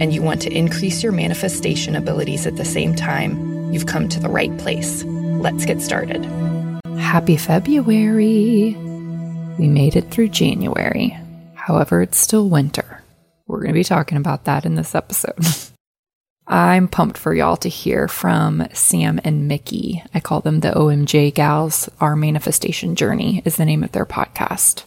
and you want to increase your manifestation abilities at the same time, you've come to the right place. Let's get started. Happy February! We made it through January. However, it's still winter. We're going to be talking about that in this episode. I'm pumped for y'all to hear from Sam and Micki. I call them the OMJ Gals. Our Manifestation Journey is the name of their podcast.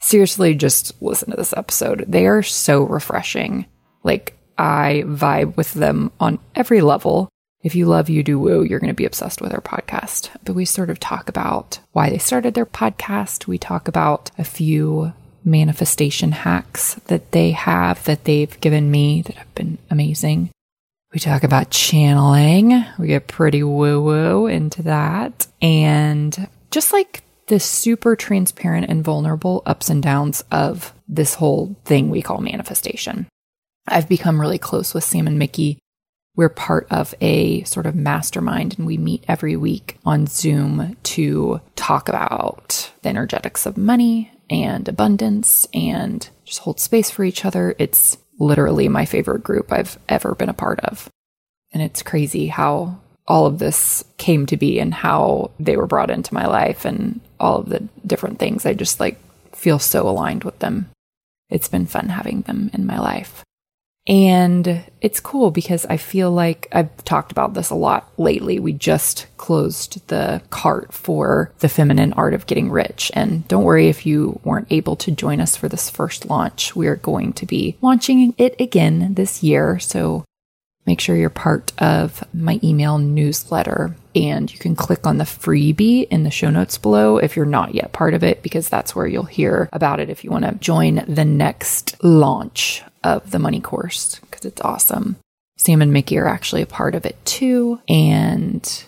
Seriously, just listen to this episode. They are so refreshing. Like, I vibe with them on every level. If you love You Do Woo, you're going to be obsessed with our podcast. But we sort of talk about why they started their podcast. We talk about a few manifestation hacks that they have that they've given me that have been amazing. We talk about channeling. We get pretty woo woo into that. And just like the super transparent and vulnerable ups and downs of this whole thing we call manifestation. I've become really close with Sam and Micki. We're part of a sort of mastermind and we meet every week on Zoom to talk about the energetics of money and abundance and just hold space for each other. It's literally my favorite group I've ever been a part of. And it's crazy how all of this came to be and how they were brought into my life and all of the different things. I just like feel so aligned with them. It's been fun having them in my life. And it's cool because I feel like I've talked about this a lot lately. We just closed the cart for the feminine art of getting rich. And don't worry if you weren't able to join us for this first launch. We are going to be launching it again this year. So make sure you're part of my email newsletter. And you can click on the freebie in the show notes below if you're not yet part of it, because that's where you'll hear about it if you want to join the next launch of the money course, because it's awesome. Sam and Micki are actually a part of it too. And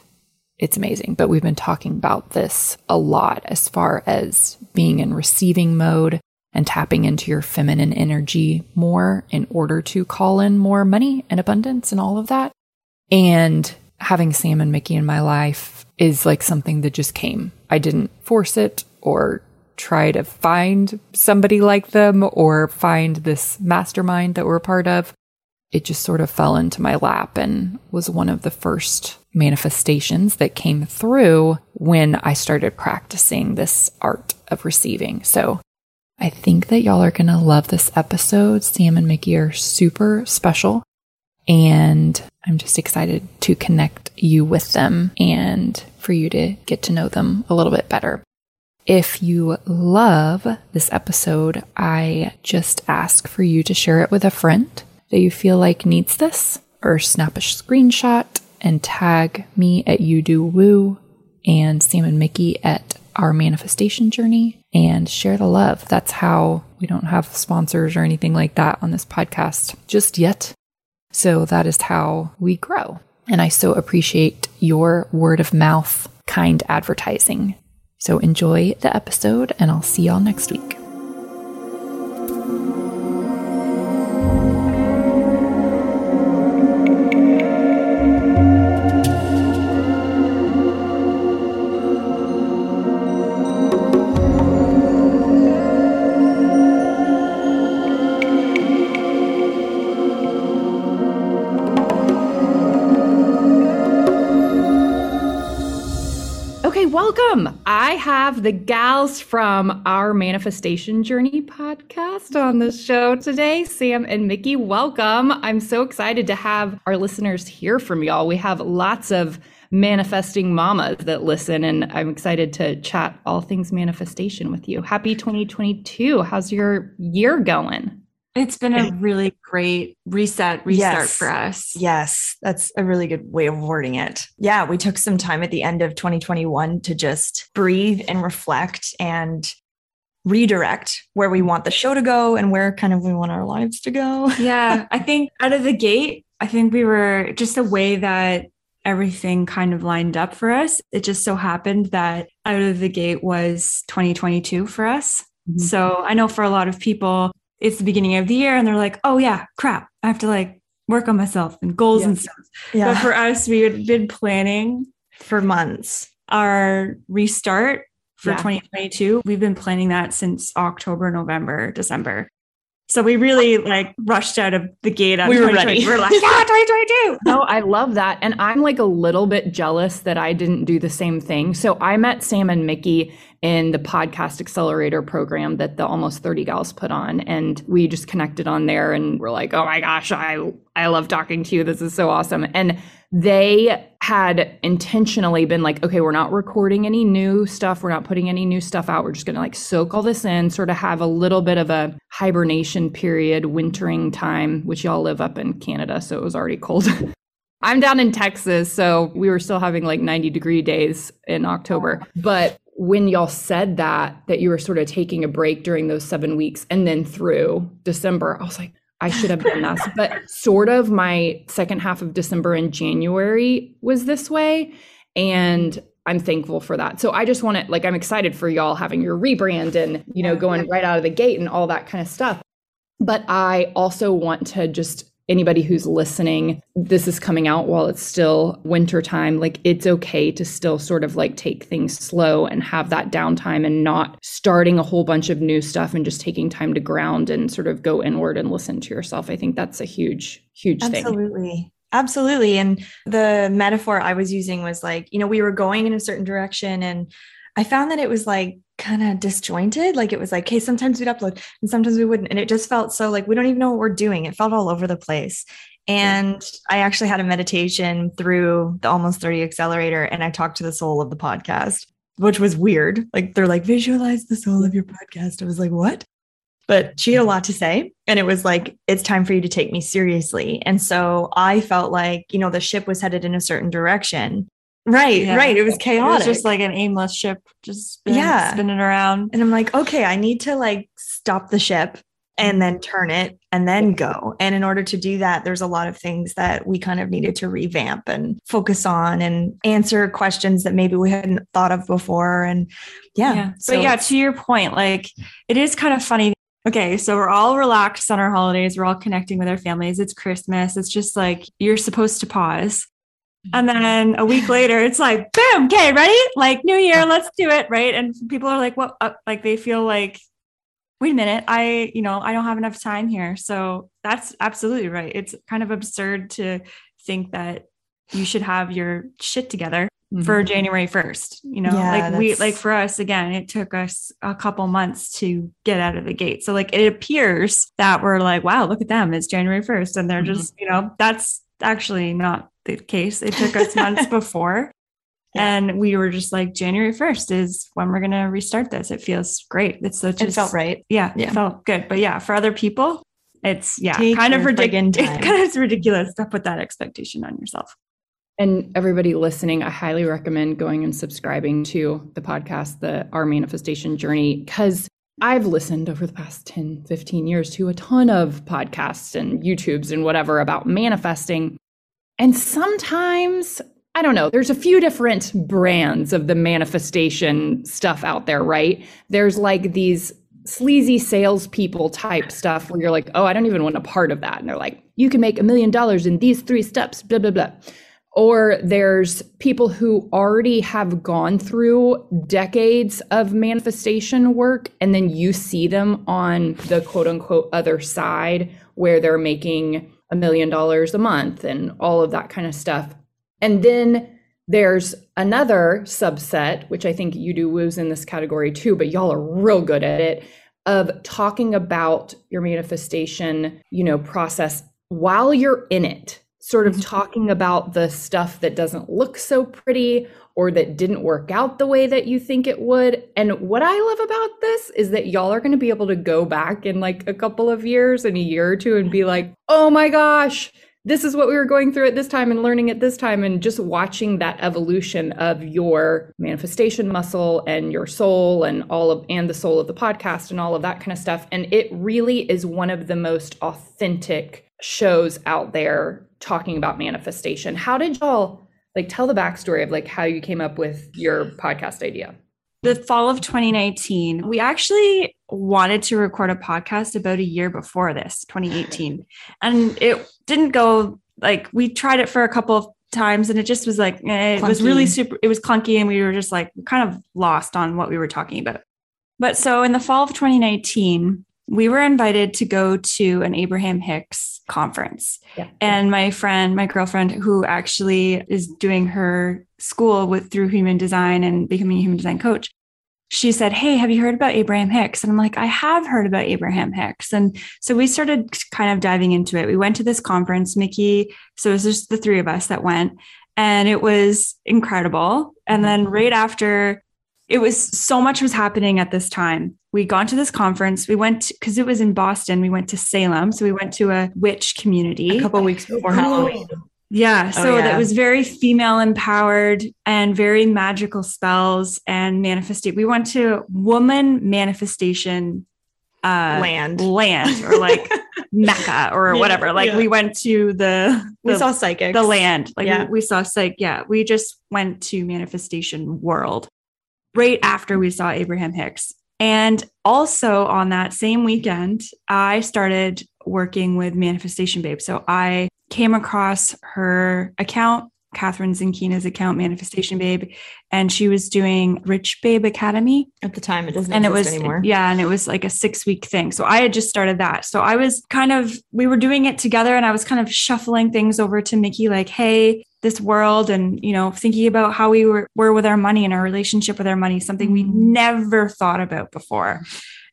it's amazing. But we've been talking about this a lot as far as being in receiving mode and tapping into your feminine energy more in order to call in more money and abundance and all of that. And having Sam and Micki in my life is like something that just came. I didn't force it or try to find somebody like them or find this mastermind that we're a part of. It just sort of fell into my lap and was one of the first manifestations that came through when I started practicing this art of receiving. So I think that y'all are going to love this episode. Sam and Micki are super special. And I'm just excited to connect you with them and for you to get to know them a little bit better. If you love this episode, I just ask for you to share it with a friend that you feel like needs this, or snap a screenshot and tag me at You Do Woo and Sam and Micki at our manifestation journey and share the love. That's how we don't have sponsors or anything like that on this podcast just yet. So that is how we grow. And I so appreciate your word of mouth, kind advertising. So enjoy the episode, and I'll see y'all next week. Have the gals from our Manifestation Journey podcast on the show today, Sam and Micki. Welcome. I'm so excited to have our listeners hear from y'all. We have lots of manifesting mamas that listen, and I'm excited to chat all things manifestation with you. Happy 2022. How's your year going? It's been a really great reset, restart yes. for us. Yes, that's a really good way of wording it. Yeah, we took some time at the end of 2021 to just breathe and reflect and redirect where we want the show to go and where kind of we want our lives to go. yeah. I think out of the gate, I think we were just the way that everything kind of lined up for us. It just so happened that out of the gate was 2022 for us. Mm-hmm. So I know for a lot of people, it's the beginning of the year and they're like, oh, yeah, crap. I have to like work on myself and goals yeah. and stuff. Yeah. But for us, we had been planning for months our restart for yeah. 2022. We've been planning that since October, November, December. So we really like rushed out of the gate. we were ready. We are like, yeah, 2022. no, I love that. And I'm like a little bit jealous that I didn't do the same thing. So I met Sam and Micki in the podcast accelerator program that the almost 30 gals put on. And we just connected on there and we're like, oh my gosh, I I love talking to you. This is so awesome. And they had intentionally been like, okay, we're not recording any new stuff. We're not putting any new stuff out. We're just going to like soak all this in, sort of have a little bit of a hibernation period, wintering time, which y'all live up in Canada. So it was already cold. I'm down in Texas. So we were still having like 90 degree days in October. But when y'all said that, that you were sort of taking a break during those seven weeks and then through December, I was like, I should have done this. but sort of my second half of December and January was this way. And I'm thankful for that. So I just want to like I'm excited for y'all having your rebrand and you know going right out of the gate and all that kind of stuff. But I also want to just anybody who's listening, this is coming out while it's still winter time. Like it's okay to still sort of like take things slow and have that downtime and not starting a whole bunch of new stuff and just taking time to ground and sort of go inward and listen to yourself. I think that's a huge, huge Absolutely. thing. Absolutely. Absolutely. And the metaphor I was using was like, you know, we were going in a certain direction and I found that it was like kind of disjointed. Like it was like, hey, sometimes we'd upload and sometimes we wouldn't. And it just felt so like we don't even know what we're doing. It felt all over the place. And I actually had a meditation through the Almost 30 Accelerator and I talked to the soul of the podcast, which was weird. Like they're like, visualize the soul of your podcast. I was like, what? But she had a lot to say. And it was like, it's time for you to take me seriously. And so I felt like, you know, the ship was headed in a certain direction. Right, yeah. right. It was chaotic. It was just like an aimless ship, just spin, yeah, spinning around. And I'm like, okay, I need to like stop the ship and then turn it and then go. And in order to do that, there's a lot of things that we kind of needed to revamp and focus on and answer questions that maybe we hadn't thought of before. And yeah. yeah. So, but yeah, to your point, like it is kind of funny. Okay, so we're all relaxed on our holidays. We're all connecting with our families. It's Christmas. It's just like you're supposed to pause and then a week later, it's like, boom, okay, ready? Like new year, let's do it. Right. And people are like, what? Uh, like they feel like, wait a minute, I, you know, I don't have enough time here. So that's absolutely right. It's kind of absurd to think that you should have your shit together mm-hmm. for January 1st. You know, yeah, like that's... we, like for us, again, it took us a couple months to get out of the gate. So like it appears that we're like, wow, look at them. It's January 1st. And they're mm-hmm. just, you know, that's actually not the case. It took us months before. Yeah. And we were just like, January 1st is when we're going to restart this. It feels great. It's such it felt right. Yeah, yeah. It felt good. But yeah, for other people, it's yeah, Take kind of ridiculous. It's kind of ridiculous to put that expectation on yourself. And everybody listening, I highly recommend going and subscribing to the podcast, the Our Manifestation Journey, because I've listened over the past 10, 15 years to a ton of podcasts and YouTubes and whatever about manifesting. And sometimes, I don't know, there's a few different brands of the manifestation stuff out there, right? There's like these sleazy salespeople type stuff where you're like, oh, I don't even want a part of that. And they're like, you can make a million dollars in these three steps, blah, blah, blah. Or there's people who already have gone through decades of manifestation work, and then you see them on the quote unquote other side where they're making a million dollars a month and all of that kind of stuff. And then there's another subset, which I think you do woos in this category too, but y'all are real good at it, of talking about your manifestation, you know, process while you're in it, sort of mm-hmm. talking about the stuff that doesn't look so pretty or that didn't work out the way that you think it would. And what I love about this is that y'all are going to be able to go back in like a couple of years, in a year or two, and be like, oh my gosh, this is what we were going through at this time and learning at this time and just watching that evolution of your manifestation muscle and your soul and all of and the soul of the podcast and all of that kind of stuff and it really is one of the most authentic shows out there talking about manifestation. How did y'all like tell the backstory of like how you came up with your podcast idea? The fall of 2019 we actually wanted to record a podcast about a year before this 2018 and it didn't go like we tried it for a couple of times and it just was like eh, it was really super it was clunky and we were just like kind of lost on what we were talking about. But so in the fall of 2019 we were invited to go to an Abraham Hicks conference. Yeah. And my friend, my girlfriend, who actually is doing her school with through human design and becoming a human design coach, she said, Hey, have you heard about Abraham Hicks? And I'm like, I have heard about Abraham Hicks. And so we started kind of diving into it. We went to this conference, Micki. So it was just the three of us that went, and it was incredible. And then mm-hmm. right after, it was so much was happening at this time. We gone to this conference. We went because it was in Boston. We went to Salem. So we went to a witch community a couple weeks before Halloween. Yeah. Oh, so oh, yeah. that was very female empowered and very magical spells and manifesting. We went to woman manifestation uh land land or like mecca or yeah, whatever like yeah. we went to the, the, we saw psychics the land like yeah. we, we saw psych yeah we just went to manifestation world right after we saw abraham hicks. And also on that same weekend i started working with manifestation babe. So i came across her account, Kathrin Zenkina's account, Manifestation Babe, and she was doing Rich Babe Academy at the time. It doesn't and it was anymore. Yeah, and it was like a six week thing. So I had just started that. So I was kind of we were doing it together, and I was kind of shuffling things over to Micki, like, hey, this world, and you know, thinking about how we were were with our money and our relationship with our money, something we mm-hmm. never thought about before.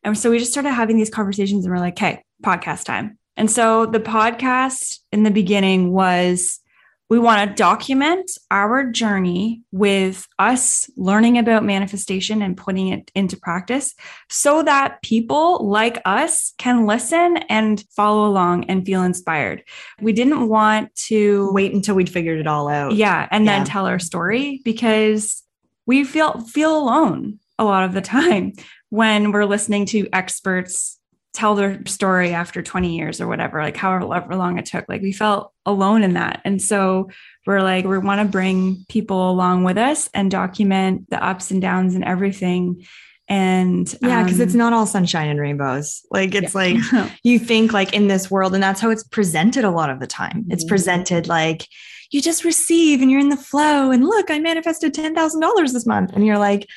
And so we just started having these conversations, and we're like, hey, podcast time and so the podcast in the beginning was we want to document our journey with us learning about manifestation and putting it into practice so that people like us can listen and follow along and feel inspired. We didn't want to wait until we'd figured it all out. Yeah, and yeah. then tell our story because we feel feel alone a lot of the time when we're listening to experts tell their story after 20 years or whatever, like however long it took. Like we felt alone in that. And so we're like, we want to bring people along with us and document the ups and downs and everything. And yeah, because um, it's not all sunshine and rainbows. Like it's yeah. like you think like in this world, and that's how it's presented a lot of the time. It's mm-hmm. presented like you just receive and you're in the flow. And look, I manifested $10,000 this month. And you're like,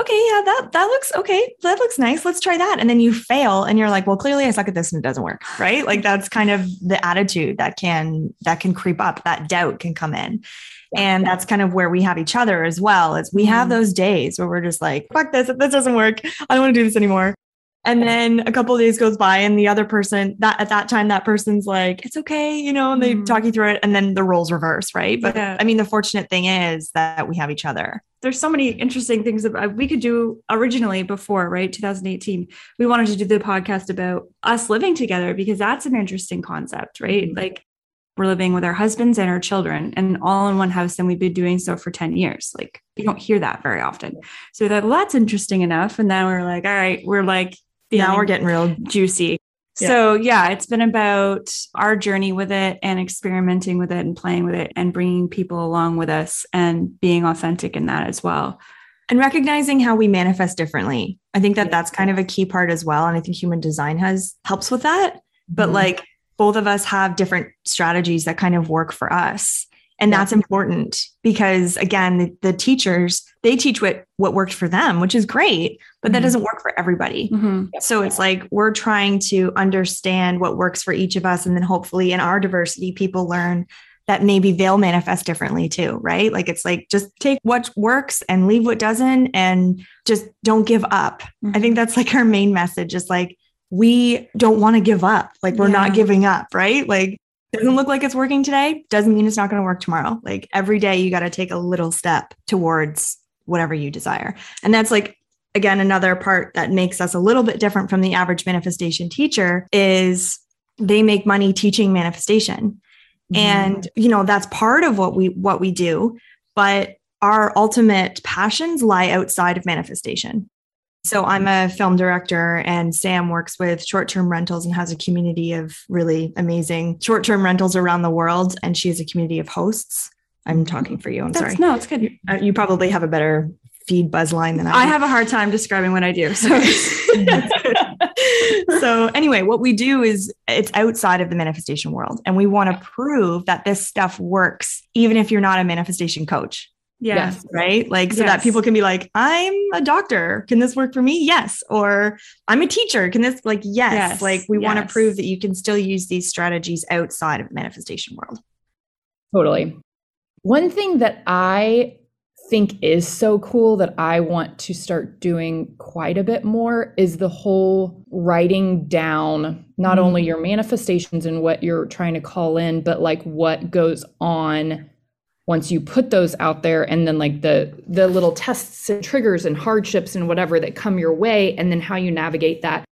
okay, yeah, that that looks okay. That looks nice. Let's try that. And then you fail and you're like, well, clearly I suck at this and it doesn't work. Right. Like that's kind of the attitude that can that can creep up. That doubt can come in. And that's kind of where we have each other as well. Is we have mm-hmm. those days where we're just like, fuck this, this doesn't work. I don't want to do this anymore. And then a couple days goes by and the other person that at that time that person's like, it's okay, you know, and they mm. talk you through it and then the roles reverse, right? But yeah. I mean, the fortunate thing is that we have each other. There's so many interesting things that we could do originally before, right? 2018. We wanted to do the podcast about us living together because that's an interesting concept, right? Mm. Like we're living with our husbands and our children and all in one house and we've been doing so for 10 years like you don't hear that very often so that well that's interesting enough and then we're like all right we're like now we're getting real juicy. Yeah. So, yeah, it's been about our journey with it and experimenting with it and playing with it and bringing people along with us and being authentic in that as well. And recognizing how we manifest differently. I think that that's kind of a key part as well. And I think human design has helps with that. But mm-hmm. like both of us have different strategies that kind of work for us. And that's important because again, the, the, teachers, they teach what what worked for them, which is great, but mm-hmm. that doesn't work for everybody. Mm-hmm. So it's like we're trying to understand what works for each of us and then hopefully in our diversity people learn that maybe they'll manifest differently too, right? Like it's like just take what works and leave what doesn't and just don't give up. Mm-hmm. I think mm-hmm. that's like our main message is like we don't want to give up. Like we're yeah. not giving up, right? Like doesn't look like it's working today doesn't mean it's not going to work tomorrow like every day you got to take a little step towards whatever you desire and that's like again another part that makes us a little bit different from the average manifestation teacher is they make money teaching manifestation Mm-hmm. And you know, that's part of what we what we do, but our ultimate passions lie outside of manifestation. So I'm a film director and Sam works with short-term rentals and has a community of really amazing short-term rentals around the world and she has a community of hosts. I'm talking for you. I'm That's, sorry. No, it's good. You, uh, you probably have a better feed buzz line than I, I have a hard time describing what I do. So so anyway, what we do is it's outside of the manifestation world and we want to prove that this stuff works even if you're not a manifestation coach. Yeah. Yes, right? Like so Yes. that people can be like, I'm a doctor. Can this work for me? Yes. Or I'm a teacher. Can this like yes. Yes, Like we want to prove that you can still use these strategies outside of the manifestation world. Totally. One thing that I think is so cool that I want to start doing quite a bit more is the whole writing down not only mm-hmm. your manifestations and what you're trying to call in, but like what goes on once you put those out there and then like the the little tests and triggers and hardships and whatever that come your way and then how you navigate that.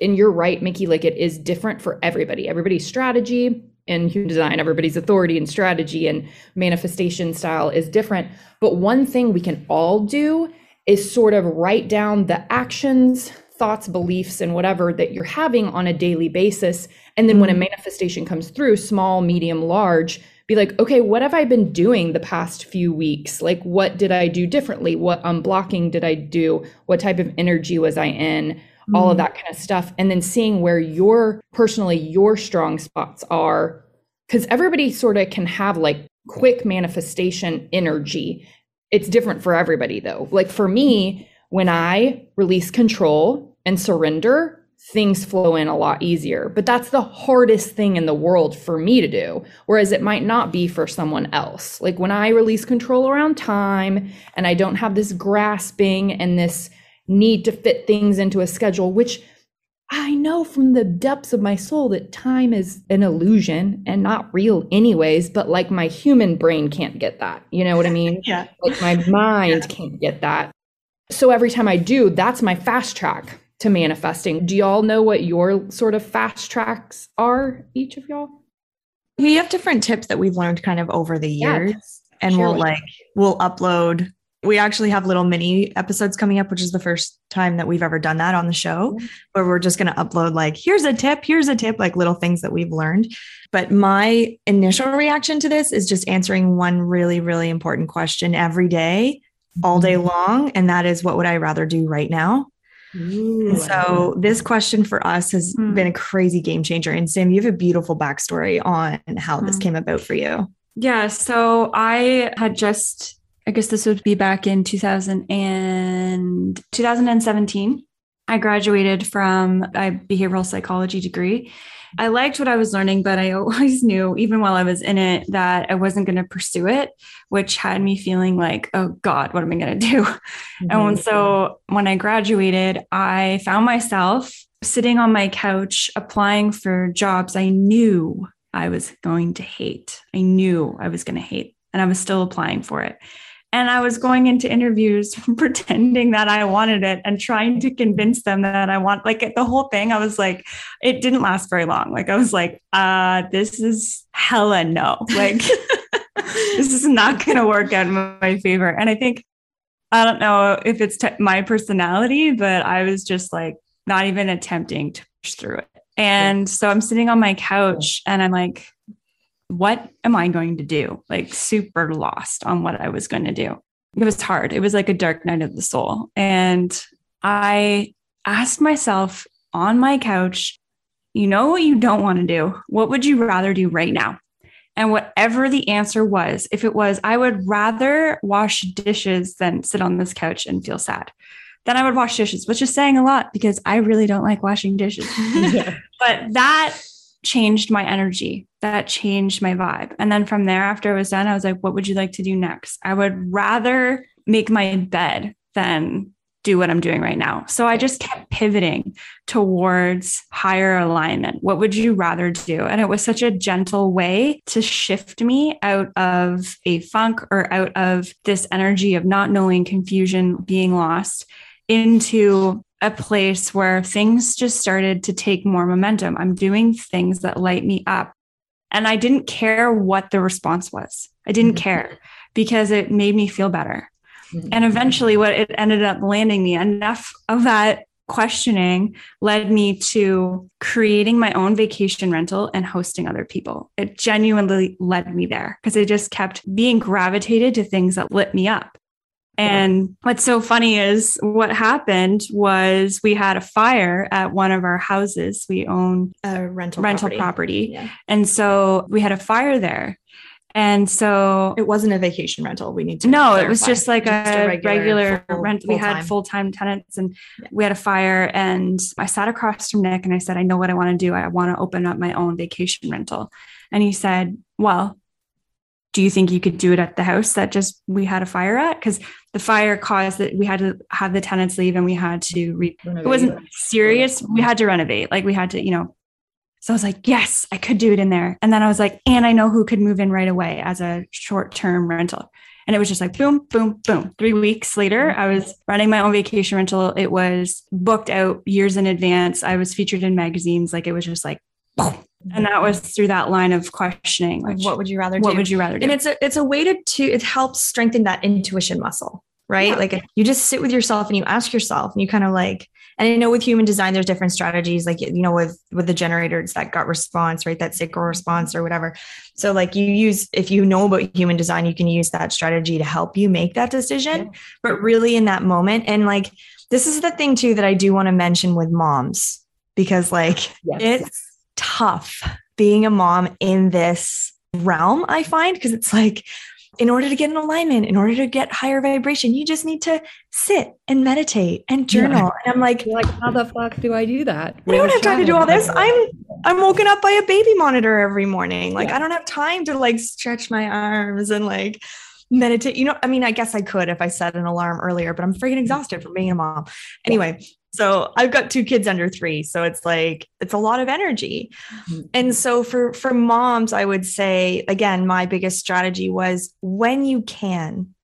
And you're right Micki like it is different for everybody. Everybody's strategy in human design everybody's authority and strategy and manifestation style is different. But one thing we can all do is sort of write down the actions thoughts beliefs and whatever that you're having on a daily basis. And then when a mm-hmm. manifestation comes through small medium large be like okay what have i been doing the past few weeks? Like what did i do differently? What unblocking did i do? What type of energy was i in all of mm. that kind of stuff and then seeing where your personally your strong spots are because everybody sort of can have like quick manifestation energy. It's different for everybody though. Like for me when i release control and surrender things flow in a lot easier. But that's the hardest thing in the world for me to do whereas it might not be for someone else. Like when i release control around time and i don't have this grasping and this need to fit things into a schedule, which I know from the depths of my soul that time is an illusion and not real, anyways. But like my human brain can't get that. You know what I mean? Yeah. Like my mind can't get that. So every time I do, that's my fast track to manifesting. Do y'all know what your sort of fast tracks are, each of y'all? We have different tips that we've learned kind of over the Yeah, years. and share we'll like we'll upload we actually have little mini episodes coming up which is the first time that we've ever done that on the show where we're just going to upload like here's a tip here's a tip like little things that we've learned but my initial reaction to this is just answering one really really important question every day all day long and that is what would i rather do right now and so this question for us has Hmm. been a crazy game changer and sam you have a beautiful backstory on how this Hmm. came about for you Yeah. So I had just, I guess this would be back in 2000 and 2017. I graduated from a behavioral psychology degree. I liked what I was learning, but I always knew, even while I was in it, that I wasn't going to pursue it, which had me feeling like, oh God, what am I going to do? Mm-hmm. And so when I graduated, I found myself sitting on my couch applying for jobs I knew I was going to hate. I knew I was going to hate, and I was still applying for it. And I was going into interviews pretending that I wanted it and trying to convince them that I want like the whole thing. I was like, it didn't last very long. Like I was like, uh, this is hella no. Like this is not to work out in my favor. And I think I don't know if it's t- my personality, but I was just like not even attempting to push through it. And so I'm sitting on my couch and I'm like, what am I going to do? Like, super lost on what I was going to do. It was hard. It was like a dark night of the soul. And I asked myself on my couch, you know what you don't want to do? What would you rather do right now? And whatever the answer was, if it was, I would rather wash dishes than sit on this couch and feel sad, then I would wash dishes, which is saying a lot because I really don't like washing dishes. but that changed my energy. That changed my vibe. And then from there, after it was done, I was like, what would you like to do next? I would rather make my bed than do what I'm doing right now. So I just kept pivoting towards higher alignment. What would you rather do? And it was such a gentle way to shift me out of a funk or out of this energy of not knowing, confusion, being lost into a place where things just started to take more momentum. I'm doing things that light me up. And I didn't care what the response was. I didn't Mhm. care because it made me feel better. Mhm. And eventually, what it ended up landing me, enough of that questioning led me to creating my own vacation rental and hosting other people. It genuinely led me there because I just kept being gravitated to things that lit me up. And what's so funny is what happened was we had a fire at one of our houses. We own A rental rental property. property. Yeah. And so we had a fire there. And so It wasn't a vacation rental. We need to no, it was just like a, regular, full- rent. We had full-time. full time tenants and Yeah. we had a fire. And I sat across from Nick and I said, I know what I want to do. I want to open up my own vacation rental. And he said, Well, do you think you could do it at the house that just we had a fire at? Because the fire caused that we had to have the tenants leave and we had to re- it wasn't serious. We had to renovate. Like we had to, you know. So I was like, yes, I could do it in there. And then I was like, and I know who could move in right away as a short term rental. And it was just like boom, boom, boom. Three weeks later, mm-hmm. I was running my own vacation rental. It was booked out years in advance. I was featured in magazines. Like it was just like, boom. And that was through that line of questioning. Like, what would you rather what would you rather do? and it's a it's a way to to it helps strengthen that intuition muscle right Yeah. like you just sit with yourself and you ask yourself and you kind of like and i know with human design there's different strategies like you know with with the generators that gut response right that sacral response or whatever so like you use if you know about human design you can use that strategy to help you make that decision but really in that moment and like this is the thing too that i do want to mention with moms because like Yes. it's tough being a mom in this realm, I find, because it's like, in order to get an alignment, in order to get higher vibration, you just need to sit and meditate and Yeah. journal. And I'm like, You're like, how the fuck do I do that? I don't have time to do all this. I'm I'm I'm woken up by a baby monitor every morning. Like Yeah. I don't have time to like stretch my arms and like meditate. You know, I mean, I guess I could if I set an alarm earlier, but I'm freaking exhausted from being a mom. Anyway, so I've got two kids under 3, so it's like it's a lot of energy. Mhm. And so for for moms, I would say again, my biggest strategy was when you can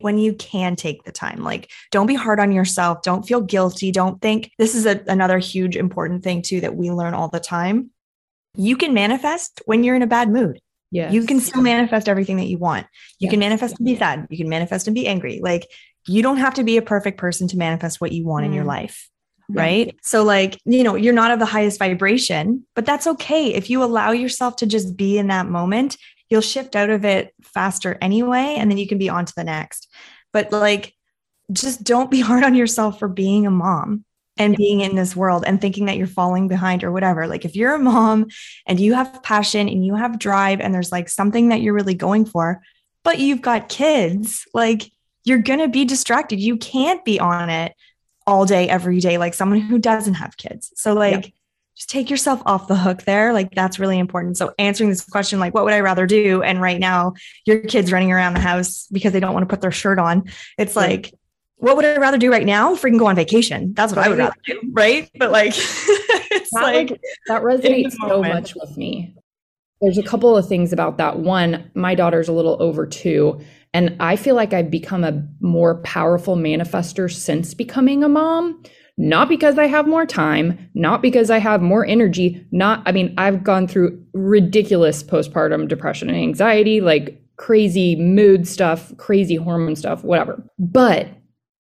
when you can take the time like don't be hard on yourself. Don't feel guilty. Don't think this is a, another huge important thing too that we learn all the time. You can manifest when you're in a bad mood. Yeah you can still manifest everything that you want. You can manifest and be sad. You can manifest and be angry. Like you don't have to be a perfect person to manifest what you want in your Mm. life right? So like you know you're not of the highest vibration but that's okay. If you allow yourself to just be in that moment you'll shift out of it faster anyway and then you can be on to the next. But like just don't be hard on yourself for being a mom and being in this world and thinking that you're falling behind or whatever. Like if you're a mom and you have passion and you have drive and there's like something that you're really going for but you've got kids like you're going to be distracted. You can't be on it all day every day like someone who doesn't have kids. So like just take yourself off the hook there. Like that's really important. So answering this question like what would i rather do? And right now your kids running around the house because they don't want to put their shirt on it's Right. like what would i rather do right now? Freaking go on vacation. That's what i would rather do right? But like it's that, like like, that resonates so much with me. There's a couple of things about that. One, my daughter's a little over two, and I feel like I've become a more powerful manifester since becoming a mom. Not because I have more time, not because I have more energy, not, I mean, I've gone through ridiculous postpartum depression and anxiety, like crazy mood stuff, crazy hormone stuff, whatever. But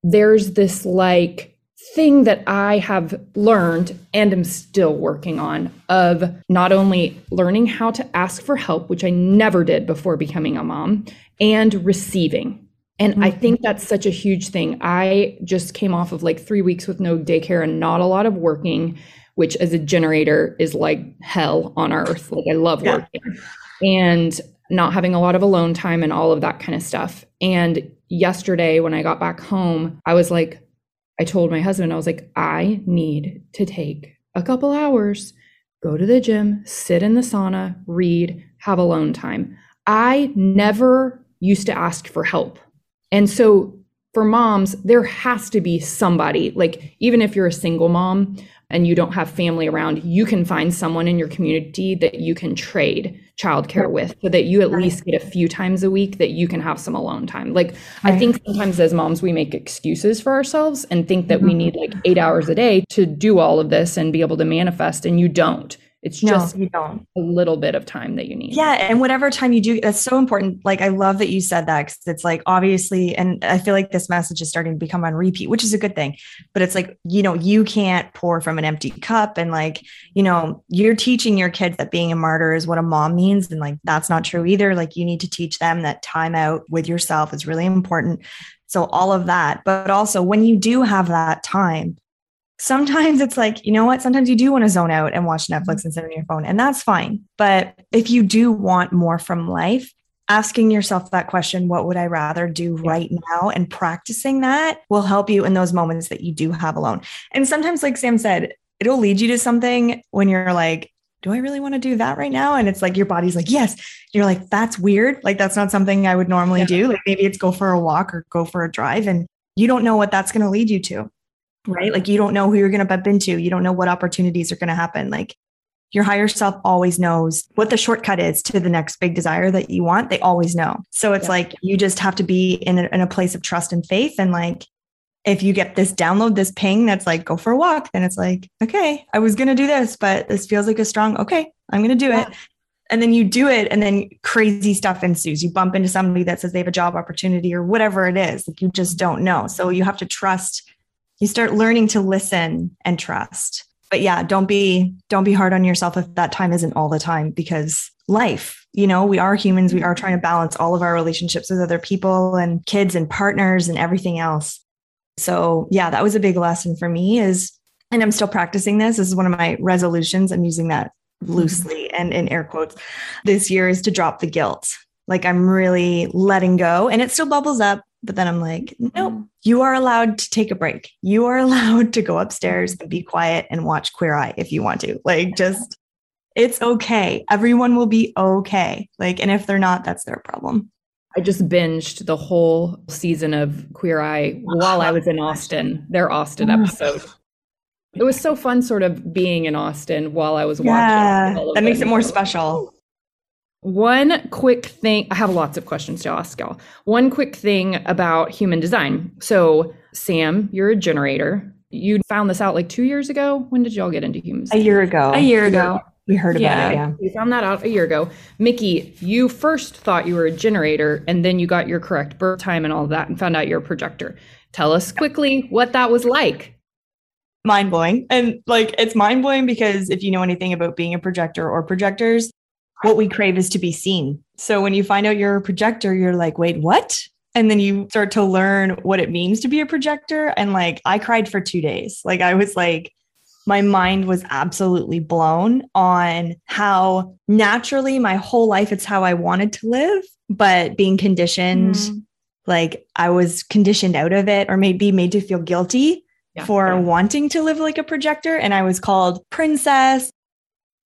there's this like thing that I have learned and am still working on of not only learning how to ask for help, which I never did before becoming a mom, and receiving. And I mm-hmm. think that's such a huge thing. I just came off of like three weeks with no daycare and not a lot of working, which as a generator is like hell on earth. Like I love Yeah. working and not having a lot of alone time and all of that kind of stuff. And yesterday, when I got back home, I was like, I told my husband, I was like, I need to take a couple hours, go to the gym, sit in the sauna, read, have alone time. I never used to ask for help. And so for moms, there has to be somebody, like, even if you're a single mom and you don't have family around, you can find someone in your community that you can trade childcare with so that you at least get a few times a week that you can have some alone time. Like, I think sometimes as moms, we make excuses for ourselves and think that we Mhm. need like eight hours a day to do all of this and be able to manifest, and you don't. It's No, just you don't. a little bit of time that you need. Yeah. And whatever time you do, that's so important. Like, I love that you said that because it's like obviously, and I feel like this message is starting to become on repeat, which is a good thing. But it's like, you know, you can't pour from an empty cup. And like, you know, you're teaching your kids that being a martyr is what a mom means. And like, that's not true either. Like, you need to teach them that time out with yourself is really important. So, all of that. But also, when you do have that time, sometimes it's like, you know what? Sometimes you do want to zone out and watch Netflix mm-hmm. and sit on your phone, and that's fine. But if you do want more from life, asking yourself that question, what would I rather do right now? And practicing that will help you in those moments that you do have alone. And sometimes, like Sam said, it'll lead you to something when you're like, do I really want to do that right now? And it's like your body's like, yes. You're like, that's weird. Like, that's not something I would normally Yeah. do. Like, maybe it's go for a walk or go for a drive. And you don't know what that's going to lead you to right? Like you don't know who you're going to bump into. You don't know what opportunities are going to happen. Like your higher self always knows what the shortcut is to the next big desire that you want. They always know. So it's Yeah. like you just have to be in a, in a place of trust and faith. And like, if you get this download, this ping that's like, go for a walk, then it's like, okay, I was going to do this, but this feels like a strong, okay, I'm going to do Yeah. it. And then you do it, and then crazy stuff ensues. You bump into somebody that says they have a job opportunity or whatever it is. Like you just don't know. So you have to trust you start learning to listen and trust. But yeah don't be don't be hard on yourself if that time isn't all the time because life you know we are humans. We are trying to balance all of our relationships with other people and kids and partners and everything else. So yeah that was a big lesson for me is and i'm still practicing this this is one of my resolutions. I'm using that mm-hmm. loosely and in air quotes this year is to drop the guilt. Like i'm really letting go and it still bubbles up but then i'm like nope mm. you are allowed to take a break. You are allowed to go upstairs and be quiet and watch Queer Eye if you want to. Like, just, it's okay. Everyone will be okay. Like, and if they're not, that's their problem. I just binged the whole season of Queer Eye while I was in Austin, their Austin episode. It was so fun, sort of being in Austin while I was watching. Yeah, all of that makes it more special. One quick thing, I have lots of questions to ask y'all. One quick thing about human design. So, Sam, you're a generator. You found this out like two years ago. When did y'all get into human A year ago, A year ago. we heard about Yeah. it. Yeah. You found that out a year ago. Micki, you first thought you were a generator and then you got your correct birth time and all of that and found out you're a projector. Tell us quickly what that was like. mind blowing. And like it's mind blowing because if you know anything about being a projector or projectors, what we crave is to be seen. So when you find out you're a projector, you're like, wait, what? And then you start to learn what it means to be a projector. And like I cried for two days. Like I was like, my mind was absolutely blown on how naturally my whole life it's how I wanted to live, but being conditioned, Mm. like I was conditioned out of it or maybe made to feel guilty Yeah. for Yeah. wanting to live like a projector. And I was called princess.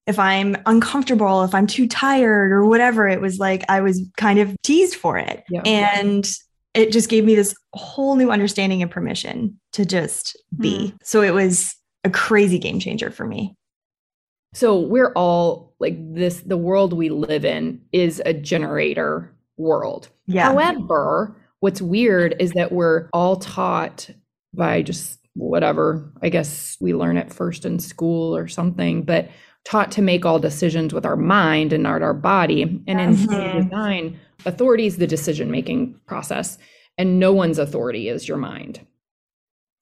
If I'm uncomfortable, if I'm too tired or whatever, it was like I was kind of teased for it. And it just gave me this whole new understanding and permission to just be. Mm-hmm. So it was a crazy game changer for me. So we're all like this the world we live in is a generator world. Yeah. However, what's weird is that we're all taught by just whatever, I guess we learn it first in school or something, but taught to make all decisions with our mind and not our body. And in human Mhm. design, authority is the decision making process, and no one's authority is your mind.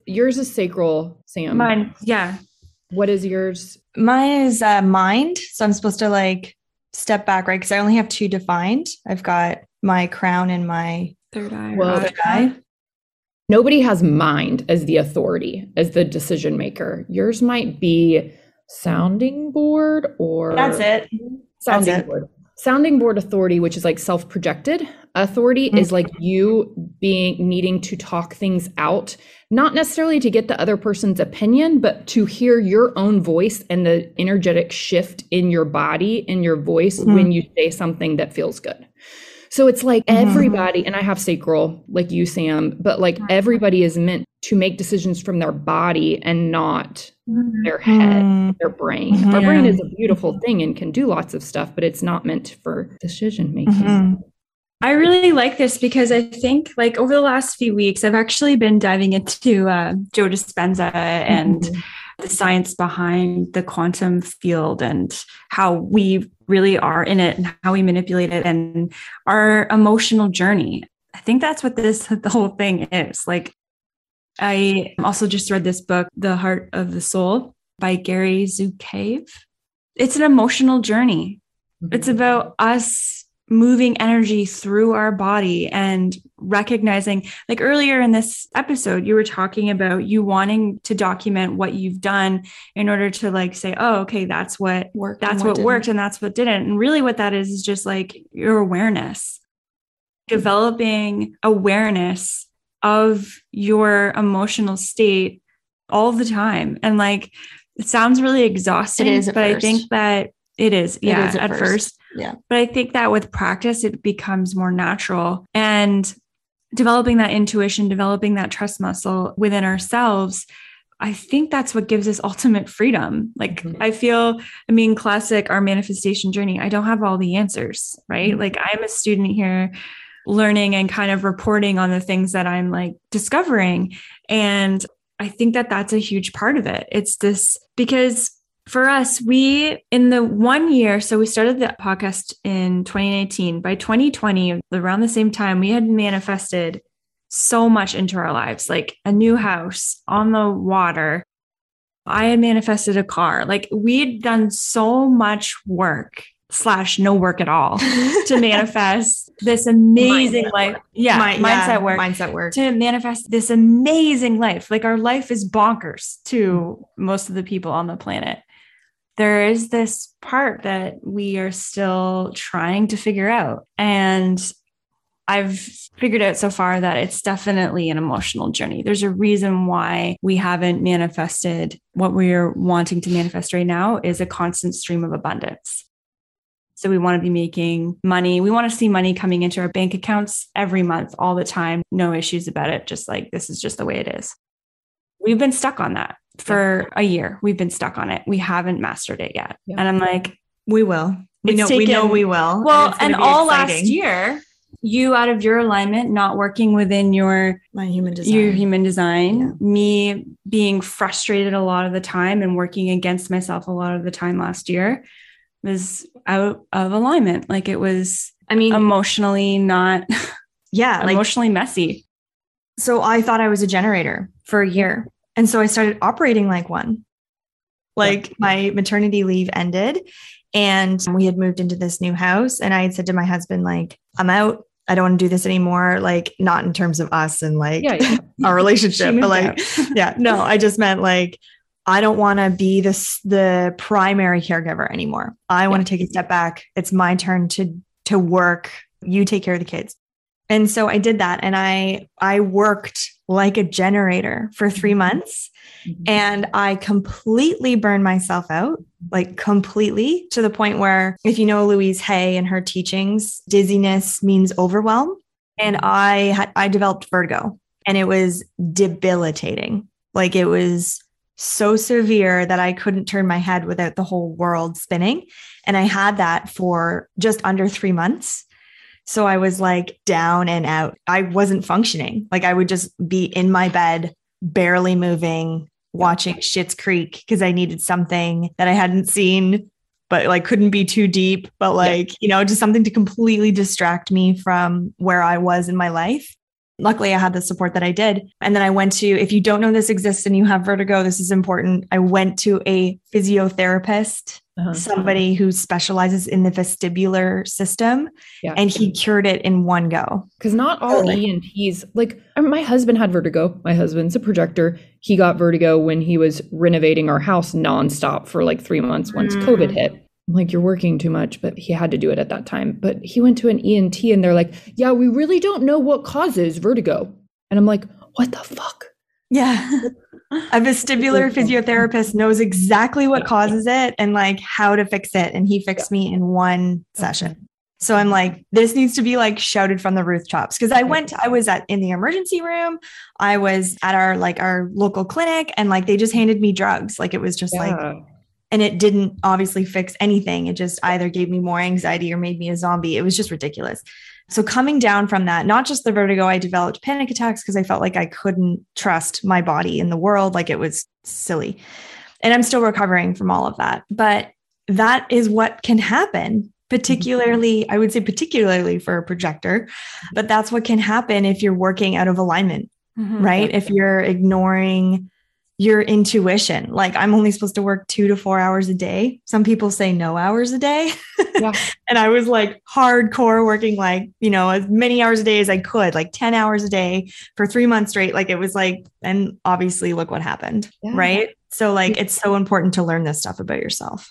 Yours is sacral, Sam. Mine, yeah. What is yours? Mine is uh, mind. So I'm supposed to like step back, right? Because I only have two defined. I've got my crown and my Third eye. Well, third eye. Nobody has mind as the authority, as the decision maker. Yours might be sounding board or That's it. sounding it. board. Sounding board authority, which is like self-projected authority, is like you being needing to talk things out, not necessarily to get the other person's opinion, but to hear your own voice and the energetic shift in your body in your voice Mhm. when you say something that feels good. So it's like Mhm. everybody, and I have sacral like you, Sam, but like everybody is meant to make decisions from their body and not their head Mm, their brain. Our brain is a beautiful thing and can do lots of stuff, but it's not meant for decision making. mhm. I really like this because I think, like, over the last few weeks, I've actually been diving into uh, Joe Dispenza and the science behind the quantum field and how we really are in it and how we manipulate it and our emotional journey. I think that's what this the whole thing is. Like I also just read this book, The Heart of the Soul by Gary Zukav. It's an emotional journey. It's mm-hmm. about us moving energy through our body and recognizing like earlier in this episode you were talking about you wanting to document what you've done in order to like say oh okay that's what worked that's what, what worked and that's what didn't and really what that is is just like your awareness developing awareness of your emotional state all the time and like it sounds really exhausting but first. i think that it is yeah at, at first. first yeah. But I think that with practice, it becomes more natural. And developing that intuition, developing that trust muscle within ourselves, I think that's what gives us ultimate freedom. Like, mm-hmm. I feel, I mean, classic, our manifestation journey, I don't have all the answers, right? Mm-hmm. Like, I'm a student here learning and kind of reporting on the things that I'm like discovering. And I think that that's a huge part of it. It's this because for us, we, in the one year, so we started the podcast in 2019. By 2020, around the same time, we had manifested so much into our lives like a new house on the water. I had manifested a car. Like we'd done so much work slash no work at all to manifest this amazing mindset life. Work. Yeah, Mind, mindset yeah, work. Mindset work. To manifest this amazing life. Like our life is bonkers to most of the people on the planet there is this part that we are still trying to figure out. And I've figured out so far that it's definitely an emotional journey. There's a reason why we haven't manifested what we're wanting to manifest right now is a constant stream of abundance. So we want to be making money. We want to see money coming into our bank accounts every month, all the time. No issues about it. Just like this is just the way it is. We've been stuck on that for a year. We've been stuck on it. We haven't mastered it yet. Yeah. And I'm like, we will. We know taken, we know we will. Well, and, and all exciting. last year, you out of your alignment, not working within your my human design. Your human design, yeah. me being frustrated a lot of the time and working against myself a lot of the time last year was out of alignment. Like it was I mean emotionally not yeah, emotionally like, messy. So I thought I was a generator for a year. And so I started operating like one. Like yeah. my maternity leave ended and we had moved into this new house. And I had said to my husband, like, I'm out. I don't want to do this anymore. Like, not in terms of us and like yeah, yeah. our relationship, but like, yeah, no, I just meant like, I don't want to be this the primary caregiver anymore. I want to take a step back. It's my turn to to work. You take care of the kids. And so I did that and I I worked like a generator for 3 mm-hmm. months mm-hmm. and I completely burned myself out, like completely to the point where if you know Louise Hay and her teachings, dizziness means overwhelm and I had I developed vertigo and it was debilitating. Like it was so severe that I couldn't turn my head without the whole world spinning and I had that for just under 3 months so I was like down and out. I wasn't functioning. Like I would just be in my bed, barely moving, watching Schitt's Creek because I needed something that I hadn't seen, but like couldn't be too deep, but like, yeah. you know, just something to completely distract me from where I was in my life. Luckily, I had the support that I did. And then I went to, if you don't know this exists and you have vertigo, this is important. I went to a physiotherapist uh-huh. somebody who specializes in the vestibular system yeah. and he cured it in one go because not all totally. ents like my husband had vertigo my husband's a projector he got vertigo when he was renovating our house nonstop for like three months once mm. covid hit like you're working too much but he had to do it at that time but he went to an ent and they're like yeah we really don't know what causes vertigo and i'm like what the fuck yeah a vestibular physiotherapist knows exactly what causes it and like how to fix it. And he fixed me in one session. So I'm like, this needs to be like shouted from the rooftops. Cause I went, I was at in the emergency room. I was at our like our local clinic and like they just handed me drugs. Like it was just yeah. like, and it didn't obviously fix anything. It just either gave me more anxiety or made me a zombie. It was just ridiculous. So coming down from that, not just the vertigo, I developed panic attacks because I felt like I couldn't trust my body in the world. Like it was silly. And I'm still recovering from all of that. But that is what can happen particularly i would say particularly for a projector but that's what can happen if you're working out of alignment Mhm. right if you're ignoring your intuition. Like i'm only supposed to work 2 to 4 hours a day. Some people say no hours a day. Yeah. and i was like hardcore working like you know as many hours a day as i could like 10 hours a day for 3 months straight. Like it was like and obviously look what happened Yeah. right? So like it's so important to learn this stuff about yourself.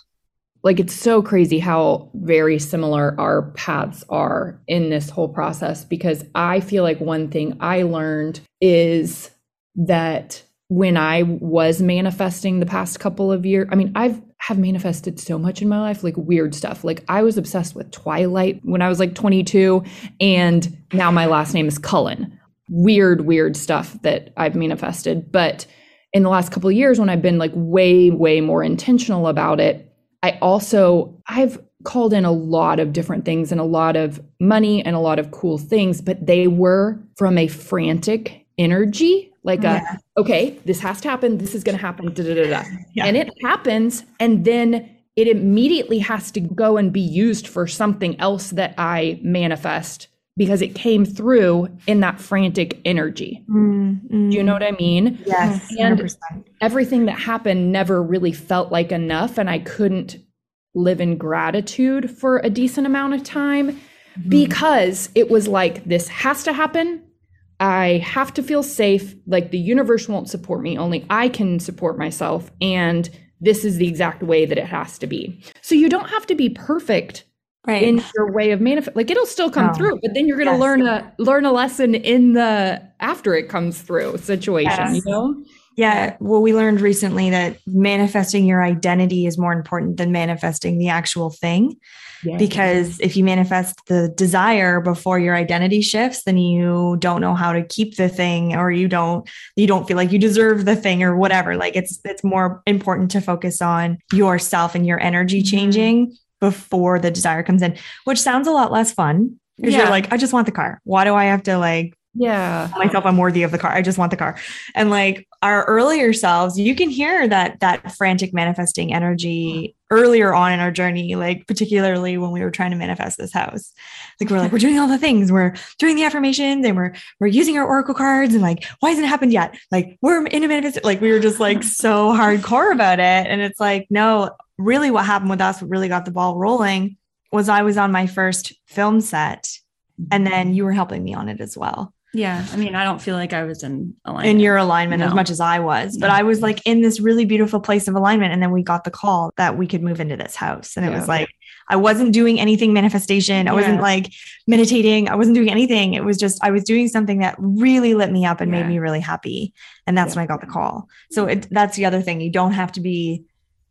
Like it's so crazy how very similar our paths are in this whole process because I feel like one thing I learned is that when I was manifesting the past couple of years, I mean, I've have manifested so much in my life, like weird stuff. Like I was obsessed with Twilight when I was like 22, and now my last name is Cullen. Weird, weird stuff that I've manifested. But in the last couple of years, when I've been like way, way more intentional about it, I also I've called in a lot of different things and a lot of money and a lot of cool things, but they were from a frantic energy, like a okay, this has to happen, this is going to happen, da da da Yeah. and it happens, and then it immediately has to go and be used for something else that I manifest because it came through in that frantic energy. Do you know what I mean? yes And- 100%. everything that happened never really felt like enough and i couldn't live in gratitude for a decent amount of time because it was like this has to happen i have to feel safe like the universe won't support me only i can support myself and this is the exact way that it has to be so you don't have to be perfect right in your way of manifest like it'll still come No. through but then you're going to Yes. learn a learn a lesson in the after it comes through situation Yes. you know Yeah. Well, we learned recently that manifesting your identity is more important than manifesting the actual thing. Because if you manifest the desire before your identity shifts, then you don't know how to keep the thing or you don't you don't feel like you deserve the thing or whatever. Like it's it's more important to focus on yourself and your energy Mhm. changing before the desire comes in, which sounds a lot less fun. Because Yeah. you're like, I just want the car. Why do I have to like yeah myself I'm worthy of the car. I just want the car. And like our earlier selves, you can hear that that frantic manifesting energy earlier on in our journey, like particularly when we were trying to manifest this house. Like we're like, we're doing all the things, we're doing the affirmations and we're we're using our oracle cards and like, why hasn't it happened yet? Like we're in a manifest, like we were just like so hardcore about it. And it's like, no, really what happened with us, what really got the ball rolling was I was on my first film set and then you were helping me on it as well yeah i mean i don't feel like i was in alignment in your alignment as much as I was, but No. I was like in this really beautiful place of alignment. And then we got the call that we could move into this house. And it Yeah. was like, I wasn't doing anything manifestation. I wasn't like meditating. I wasn't doing anything. It was just, I was doing something that really lit me up and Yeah. made me really happy. And that's Yeah. when I got the call. So it, that's the other thing. You don't have to be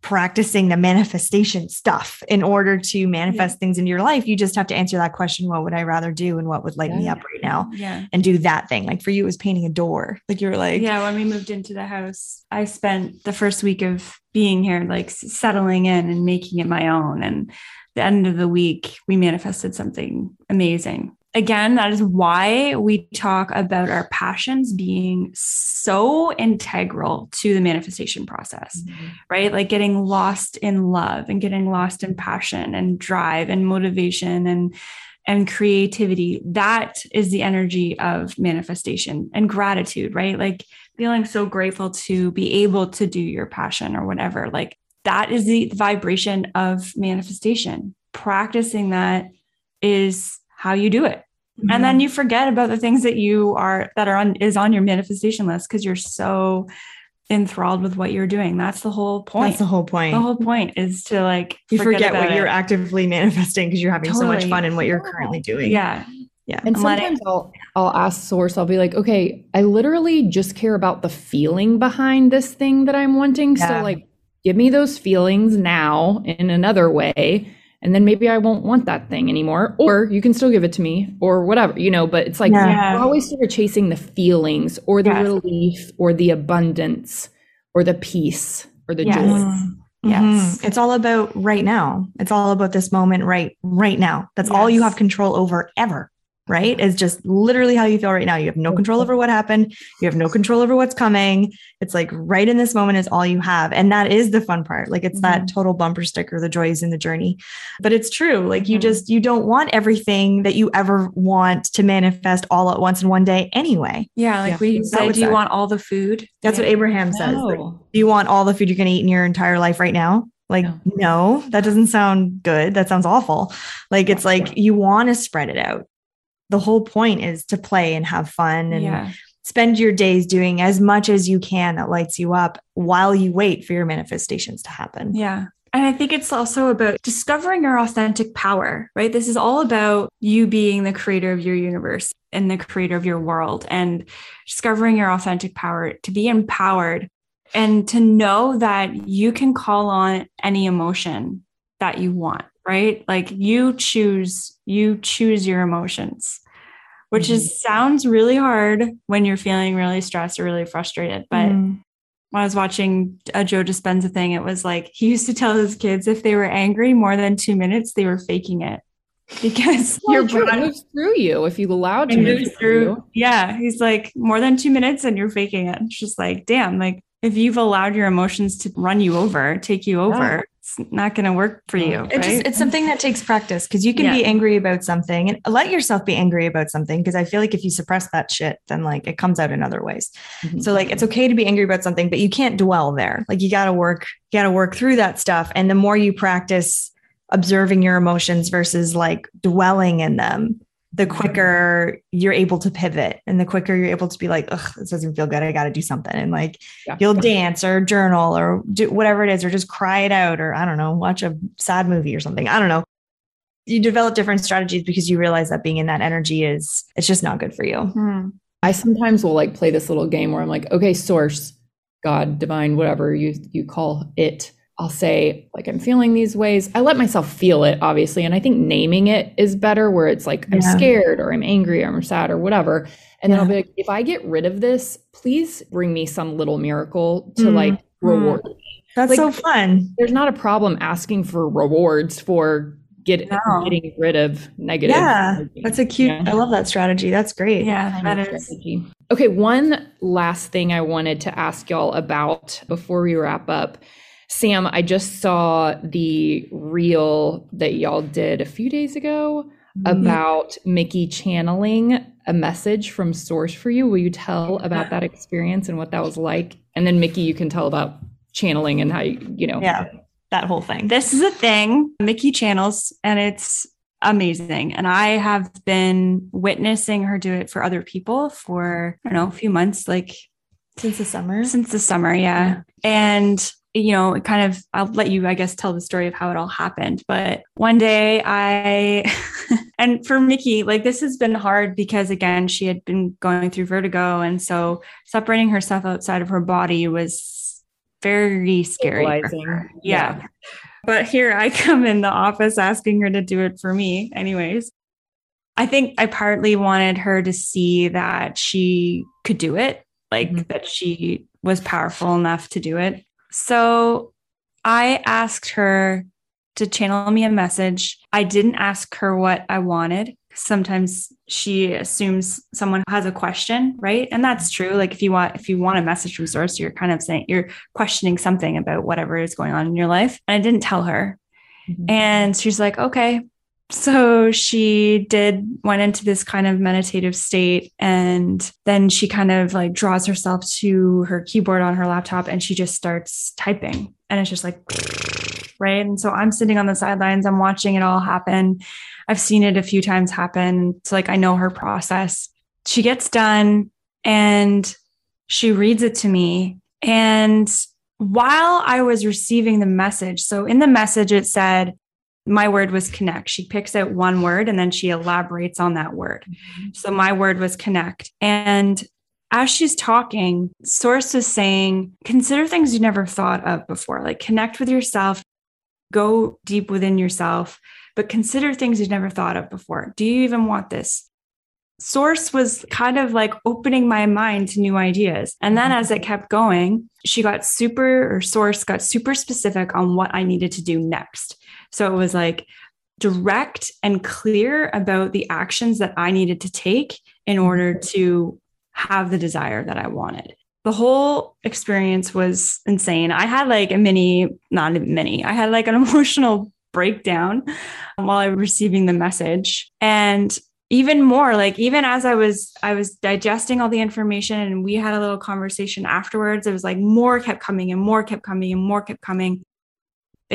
practicing the manifestation stuff in order to manifest things in your life. You just have to answer that question what would I rather do and what would light me up right now yeah and do that thing. Like for you, it was painting a door. Like you were like, yeah when we moved into the house i spent the first week of being here like settling in and making it my own and the end of the week we manifested something amazing again that is why we talk about our passions being so integral to the manifestation process mm-hmm. right? Like getting lost in love and getting lost in passion and drive and motivation and and creativity. That is the energy of manifestation and gratitude right? Like feeling so grateful to be able to do your passion or whatever. Like that is the vibration of manifestation. Practicing that is how you do it and mm-hmm. then you forget about the things that you are that are on is on your manifestation list because you're so enthralled with what you're doing that's the whole point That's the whole point. the whole point is to like you forget, what about you're actively manifesting because you're having so much fun in what you're currently doing. yeah Yeah. And I'm letting- sometimes I'll I'll ask source, I'll be like, okay, I literally just care about the feeling behind this thing that I'm wanting. Yeah. So like give me those feelings now in another way. And then maybe I won't want that thing anymore. Or you can still give it to me or whatever, you know, but it's like Yeah. we're always sort of chasing the feelings or the Yes. relief or the abundance or the peace or the Yes. joy. Mhm. Yes. It's all about right now. It's all about this moment right right now. That's all you have control over ever. Right? Is just literally how you feel right now. You have no control over what happened. You have no control over what's coming. It's like right in this moment is all you have. And that is the fun part. Like it's mm-hmm. that total bumper sticker, the joy is in the journey. But it's true. Like you mm-hmm. just, you don't want everything that you ever want to manifest all at once in one day anyway. Yeah. Like yeah. we say, do you want all the food? That's yeah. what Abraham says. Like, do you want all the food you're going to eat in your entire life right now? Like, no. no, that doesn't sound good. That sounds awful. Like, it's like you want to spread it out the whole point is to play and have fun and yeah. spend your days doing as much as you can that lights you up while you wait for your manifestations to happen. Yeah. And I think it's also about discovering your authentic power, right? This is all about you being the creator of your universe and the creator of your world and discovering your authentic power to be empowered and to know that you can call on any emotion that you want right? Like you choose, you choose your emotions, which mm-hmm. is sounds really hard when you're feeling really stressed or really frustrated. But mm-hmm. when I was watching a Joe Dispenza thing, it was like he used to tell his kids if they were angry more than two minutes, they were faking it. Because well, your brain moves through you if you allow to move through. You. Yeah. He's like more than two minutes and you're faking it. It's just like, damn, like if you've allowed your emotions to run you over, take you over. It's not going to work for you. Right? just, it's something that takes practice because you can yeah. be angry about something and let yourself be angry about something. Because I feel like if you suppress that shit, then like it comes out in other ways. Mm-hmm. So like it's okay to be angry about something, but you can't dwell there. Like you got to work, you got to work through that stuff. And the more you practice observing your emotions versus like dwelling in them, the quicker you're able to pivot and the quicker you're able to be like, ugh, this doesn't feel good. I got to do something. And like yeah. you'll dance or journal or do whatever it is, or just cry it out, or I don't know, watch a sad movie or something. I don't know. You develop different strategies because you realize that being in that energy is, it's just not good for you. Hmm. I sometimes will like play this little game where I'm like, okay, source, God, divine, whatever you, you call it I'll say, like, I'm feeling these ways. I let myself feel it, obviously. And I think naming it is better, where it's like, I'm scared or I'm angry or I'm sad or whatever. And yeah. then I'll be like, if I get rid of this, please bring me some little miracle to mm. like reward me. That's like, so fun. There's not a problem asking for rewards for get, no. getting rid of negative. Yeah. Energy. That's a cute, yeah. I love that strategy. That's great. Yeah, that is. Strategy. Okay. One last thing I wanted to ask y'all about before we wrap up Sam, I just saw the reel that y'all did a few days ago mm-hmm. about Micki channeling a message from Source for you. Will you tell about that experience and what that was like? And then Micki, you can tell about channeling and how you, you know. Yeah, that whole thing. This is a thing Micki channels, and it's amazing. And I have been witnessing her do it for other people for, I don't know, a few months, like since the summer. Since the summer, yeah. yeah. And you know, kind of, I'll let you, I guess, tell the story of how it all happened. But one day I, and for Micki, like this has been hard because again, she had been going through vertigo. And so separating herself outside of her body was very scary. Yeah. yeah. But here I come in the office asking her to do it for me, anyways. I think I partly wanted her to see that she could do it, like mm-hmm. that she was powerful enough to do it. So I asked her to channel me a message. I didn't ask her what I wanted. Sometimes she assumes someone has a question, right? And that's true. Like if you want if you want a message from source, you're kind of saying you're questioning something about whatever is going on in your life. And I didn't tell her. Mm-hmm. And she's like, "Okay, so she did went into this kind of meditative state and then she kind of like draws herself to her keyboard on her laptop and she just starts typing and it's just like right? And so i'm sitting on the sidelines i'm watching it all happen. I've seen it a few times happen so like i know her process. She gets done and she reads it to me. And while i was receiving the message so in the message it said my word was connect. She picks out one word and then she elaborates on that word. Mm-hmm. So my word was connect. And as she's talking, Source is saying, consider things you never thought of before, like connect with yourself, go deep within yourself, but consider things you've never thought of before. Do you even want this? Source was kind of like opening my mind to new ideas. And then as it mm-hmm. kept going, she got super, or Source got super specific on what I needed to do next. So it was like direct and clear about the actions that I needed to take in order to have the desire that I wanted. The whole experience was insane. I had like a mini, not mini, I had like an emotional breakdown while I was receiving the message. And even more like even as i was i was digesting all the information and we had a little conversation afterwards it was like more kept coming and more kept coming and more kept coming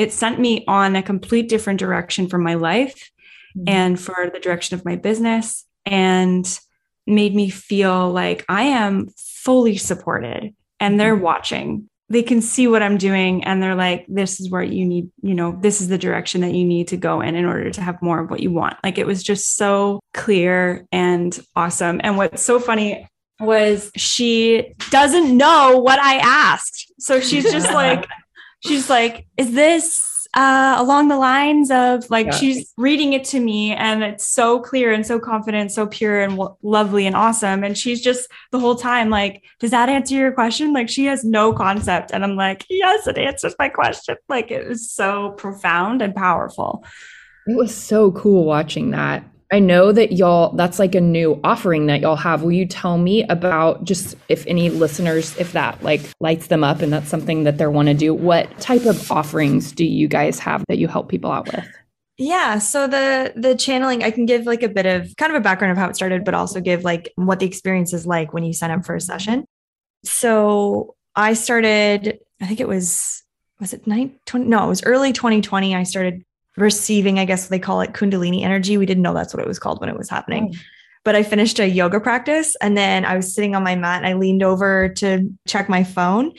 it sent me on a complete different direction for my life mm-hmm. and for the direction of my business and made me feel like I am fully supported and they're mm-hmm. watching. They can see what I'm doing and they're like, this is where you need, you know, this is the direction that you need to go in in order to have more of what you want. Like it was just so clear and awesome. And what's so funny was she doesn't know what I asked. So she's just like, she's like, is this uh, along the lines of like yeah. she's reading it to me and it's so clear and so confident, so pure and w- lovely and awesome. And she's just the whole time like, does that answer your question? Like she has no concept. And I'm like, yes, it answers my question. Like it was so profound and powerful. It was so cool watching that. I know that y'all, that's like a new offering that y'all have. Will you tell me about just if any listeners, if that like lights them up and that's something that they want to do, what type of offerings do you guys have that you help people out with? Yeah, so the the channeling I can give like a bit of kind of a background of how it started but also give like what the experience is like when you sign up for a session. So I started I think it was was it 9 20, no, it was early 2020 I started receiving, I guess they call it Kundalini energy. We didn't know that's what it was called when it was happening. Oh. But I finished a yoga practice and then I was sitting on my mat and I leaned over to check my phone.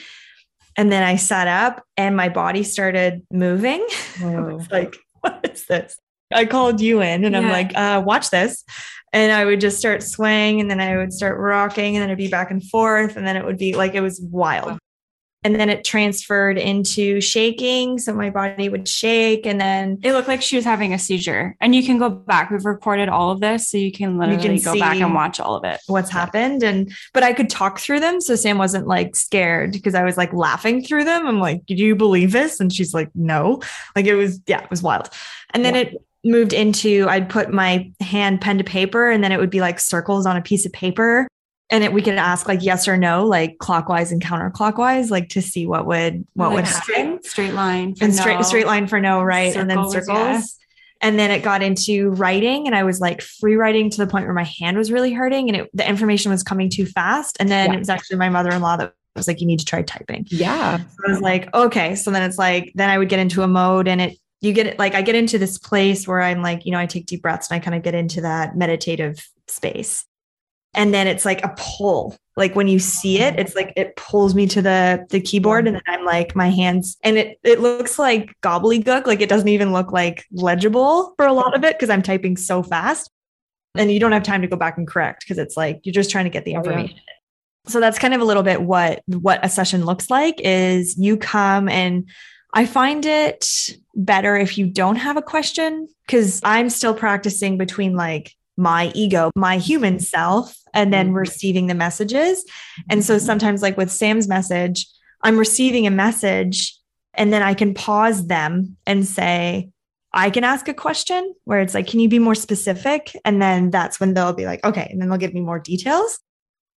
And then I sat up and my body started moving. Oh. Like, what is this? I called you in and yeah. I'm like, uh, watch this. And I would just start swaying and then I would start rocking and then it'd be back and forth. And then it would be like, it was wild and then it transferred into shaking so my body would shake and then it looked like she was having a seizure. And you can go back. We've recorded all of this so you can literally you can go back and watch all of it. what's happened and but i could talk through them so sam wasn't like scared because i was like laughing through them. I'm like do you believe this? And she's like no. Like it was yeah it was wild. And then yeah. it moved into i'd put my hand pen to paper and then it would be like circles on a piece of paper and it, we could ask like yes or no, like clockwise and counterclockwise, like to see what would what like would straight, happen. Straight line and straight straight line for no, right? Circles, and then circles. Yeah. And then it got into writing, and I was like free writing to the point where my hand was really hurting, and it, the information was coming too fast. And then yeah. it was actually my mother in law that was like, "You need to try typing." Yeah. So I was like, "Okay." So then it's like, then I would get into a mode, and it you get it like I get into this place where I'm like, you know, I take deep breaths and I kind of get into that meditative space and then it's like a pull. Like when you see it it's like it pulls me to the the keyboard and then i'm like my hands and it it looks like gobbledygook. Like it doesn't even look like legible for a lot of it because i'm typing so fast. And you don't have time to go back and correct because it's like you're just trying to get the information oh, yeah. so that's kind of a little bit what what a session looks like is you come and I find it better if you don't have a question because I'm still practicing between like my ego, my human self, and then mm-hmm. receiving the messages. And so mm-hmm. sometimes, like with Sam's message, I'm receiving a message and then I can pause them and say, I can ask a question where it's like, can you be more specific? And then that's when they'll be like, okay. And then they'll give me more details.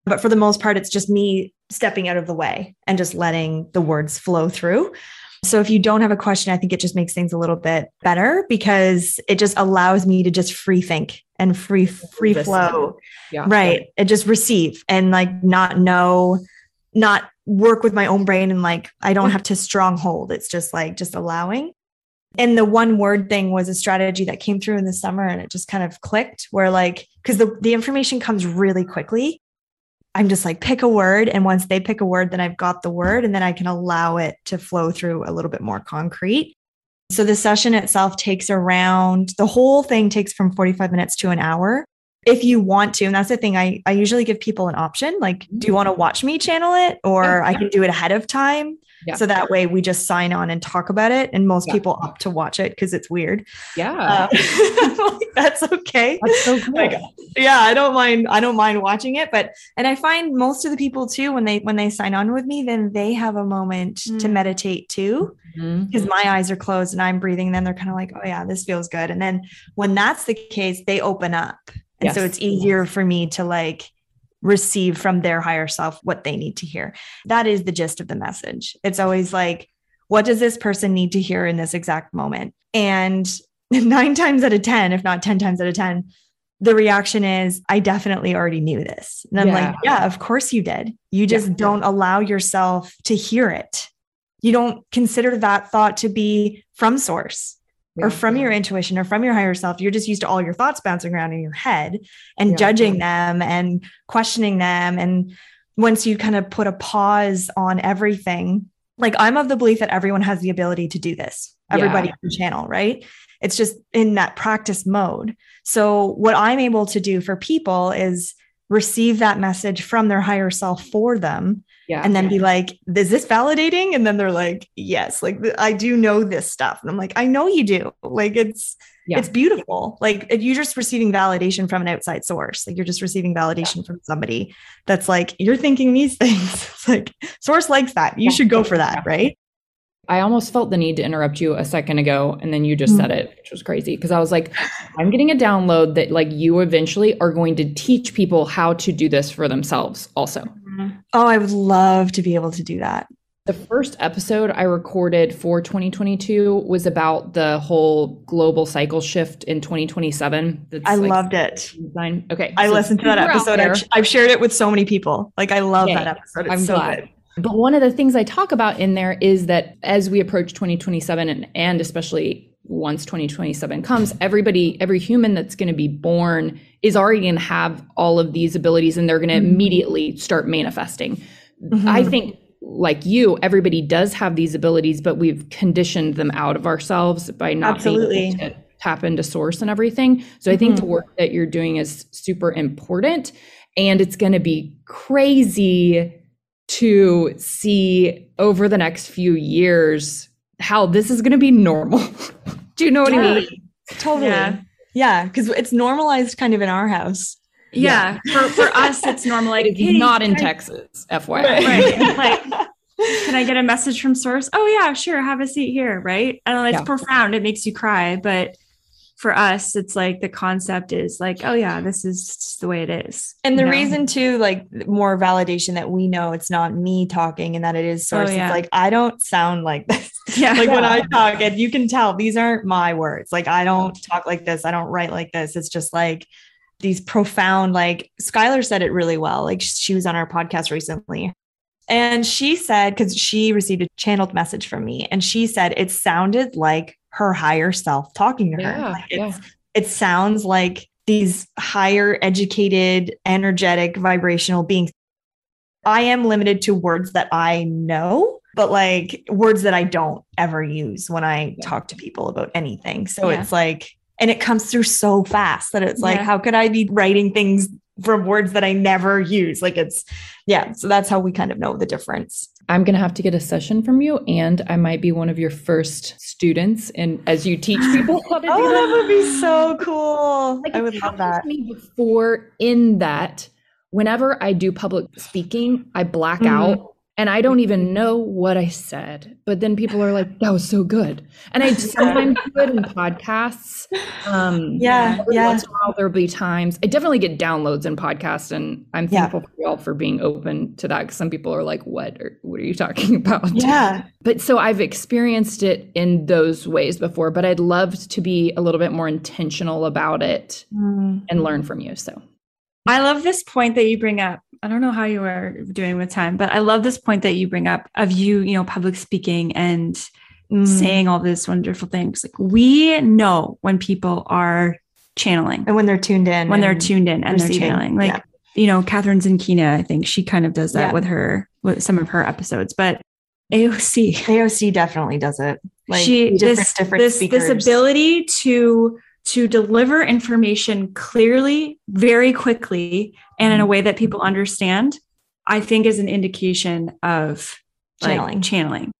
But for the most part, it's just me stepping out of the way and just letting the words flow through. So if you don't have a question, I think it just makes things a little bit better because it just allows me to just free think and free free flow. Yeah. Right. And just receive and like not know, not work with my own brain and like I don't have to stronghold. It's just like just allowing. And the one word thing was a strategy that came through in the summer and it just kind of clicked where like because the, the information comes really quickly I'm just like, pick a word. And once they pick a word, then I've got the word and then I can allow it to flow through a little bit more concrete. So the session itself takes around, the whole thing takes from 45 minutes to an hour. If you want to, and that's the thing, I, I usually give people an option like, do you want to watch me channel it or I can do it ahead of time? Yeah. So that way we just sign on and talk about it. And most Yeah. people opt to watch it because it's weird. Yeah. Uh, that's okay. That's so cool. Like, yeah, I don't mind. I don't mind watching it, but and I find most of the people too when they when they sign on with me, then they have a moment to Mm. meditate too because my eyes are closed and I'm breathing. Then they're kind of like, oh yeah, this feels good. And then when that's the case, they open up, and so it's easier for me to like receive from their higher self what they need to hear. That is the gist of the message. It's always like, what does this person need to hear in this exact moment? And nine times out of 10, if not 10 times out of 10, the reaction is, I definitely already knew this. And I'm like, yeah, of course you did. You just Yeah. don't allow yourself to hear it. You don't consider that thought to be from source or Yeah. from your intuition or from your higher self. You're just used to all your thoughts bouncing around in your head and Yeah. judging them and questioning them. And once you kind of put a pause on everything, like I'm of the belief that everyone has the ability to do this. Everybody Yeah. can channel, right? It's just in that practice mode. So, what I'm able to do for people is receive that message from their higher self for them Yeah. and then be like, is this validating? And then they're like, yes, like I do know this stuff. And I'm like, I know you do. Like it's, Yeah. it's beautiful. Like if you're just receiving validation from an outside source, like you're just receiving validation from somebody that's like, you're thinking these things. It's like source likes that. You Yeah. should go for that. Yeah. Right. I almost felt the need to interrupt you a second ago, and then you just said mm-hmm. it, which was crazy because I was like, I'm getting a download that like you eventually are going to teach people how to do this for themselves. Also, Oh, I would love to be able to do that. the first episode I recorded for 2022 was about the whole global cycle shift in 2027. That's I like loved it. design. Okay, I so listened to that episode. I've, I've shared it with so many people. Like I love Yay. that episode. It's I'm so glad. good. But one of the things I talk about in there is that as we approach 2027 and, and especially once 2027 comes, everybody, every human that's going to be born is already going to have all of these abilities and they're going to Mhm. immediately start manifesting. I Mhm. think like you, everybody does have these abilities, but we've conditioned them out of ourselves by not being Absolutely. able to tap into source and everything. So I think the work that you're doing is super important and it's going to be crazy to see over the next few years how this is going to be normal. Do you know what I mean? Totally. Yeah. Yeah. Because it's normalized kind of in our house. Yeah. For, for us, it's normal. Like, It's hey, not in I- Texas, FYI. Right. Like, Can I get a message from source? Oh, yeah, sure. Have a seat here. Right. I don't know. It's Yeah. profound. It makes you cry. But for us, it's like the concept is like, oh, yeah, this is the way it is. And the you know? reason too, like more validation that we know it's not me talking and that it is oh, source. Oh, yeah. It's like I don't sound like this. Yeah. like when I talk, and you can tell these aren't my words. Like I don't talk like this. I don't write like this. It's just like these profound, like Skylar said it really well. Like she was on our podcast recently. And she said, because she received a channeled message from me, and she said it sounded like her higher self talking to her. Yeah, Like yeah. it sounds like these higher educated, energetic, vibrational beings. I am limited to words that I know, but like words that I don't ever use when I Yeah. talk to people about anything. So Yeah. it's like, and it comes through so fast that it's like, Yeah. how could I be writing things from words that I never use? Like it's, yeah. So that's how we kind of know the difference. I'm going to have to get a session from you, and I might be one of your first students. And as you teach people how to do Oh, that, that would be so cool. Like, I would love that. me before in that whenever I do public speaking, I black Mhm. out and I don't even know what I said. But then people are like, that was so good. And I sometimes do it in podcasts. Um, Yeah, yeah. once in a while, there'll be times I definitely get downloads in podcasts, and I'm Yeah. thankful for y'all for being open to that. Because some people are like, "What? Or, what are you talking about?" Yeah. But so I've experienced it in those ways before, but I'd love to be a little bit more intentional about it Mm. and learn from you. So I love this point that you bring up. I don't know how you are doing with time, but I love this point that you bring up of you, you know, public speaking and Mm. saying all these wonderful things. Like we know when people are channeling, And when they're tuned in, when they're tuned in and they're channeling. Like, Yeah. you know, Kathrin Zenkina, I think she kind of does that Yeah. with her, with some of her episodes. But AOC, AOC definitely does it. Like she different, this, different this, speakers. this ability to to deliver information clearly, very quickly, and in a mm-hmm. way that people understand, I think is an indication of like, Channeling. channeling.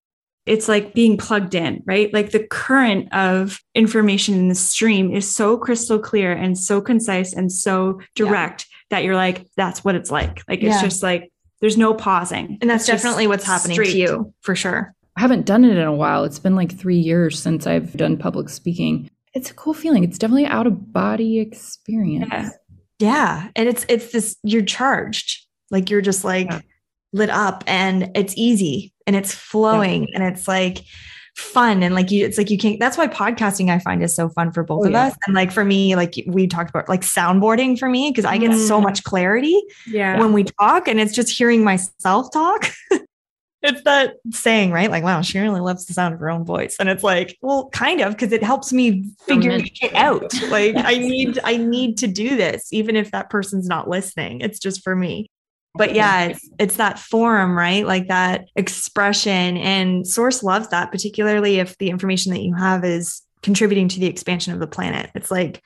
It's like being plugged in, right? Like the current of information in the stream is so crystal clear and so concise and so direct that you're like, that's what it's like. Like it's just like there's no pausing. And that's It's definitely what's happening to you for sure. I haven't done it in a while. It's been like three years since I've done public speaking. It's a cool feeling. It's definitely out of body experience. Yeah. Yeah. And it's it's this you're charged. Like you're just like Yeah. lit up and it's easy and it's flowing and it's like fun and like you it's like you can't that's why podcasting I find is so fun for both Oh, of yeah. us. And like for me, like we talked about like soundboarding for me because I get so Mm. much clarity Yeah. when we talk and it's just hearing myself talk. it's that saying, right? Like, wow, she really loves the sound of her own voice. And it's like, well, kind of, because it helps me figure it out. Like I need, I need to do this, even if that person's not listening. It's just for me. But yeah, it's it's that forum, right? Like that expression. And source loves that, particularly if the information that you have is contributing to the expansion of the planet. It's like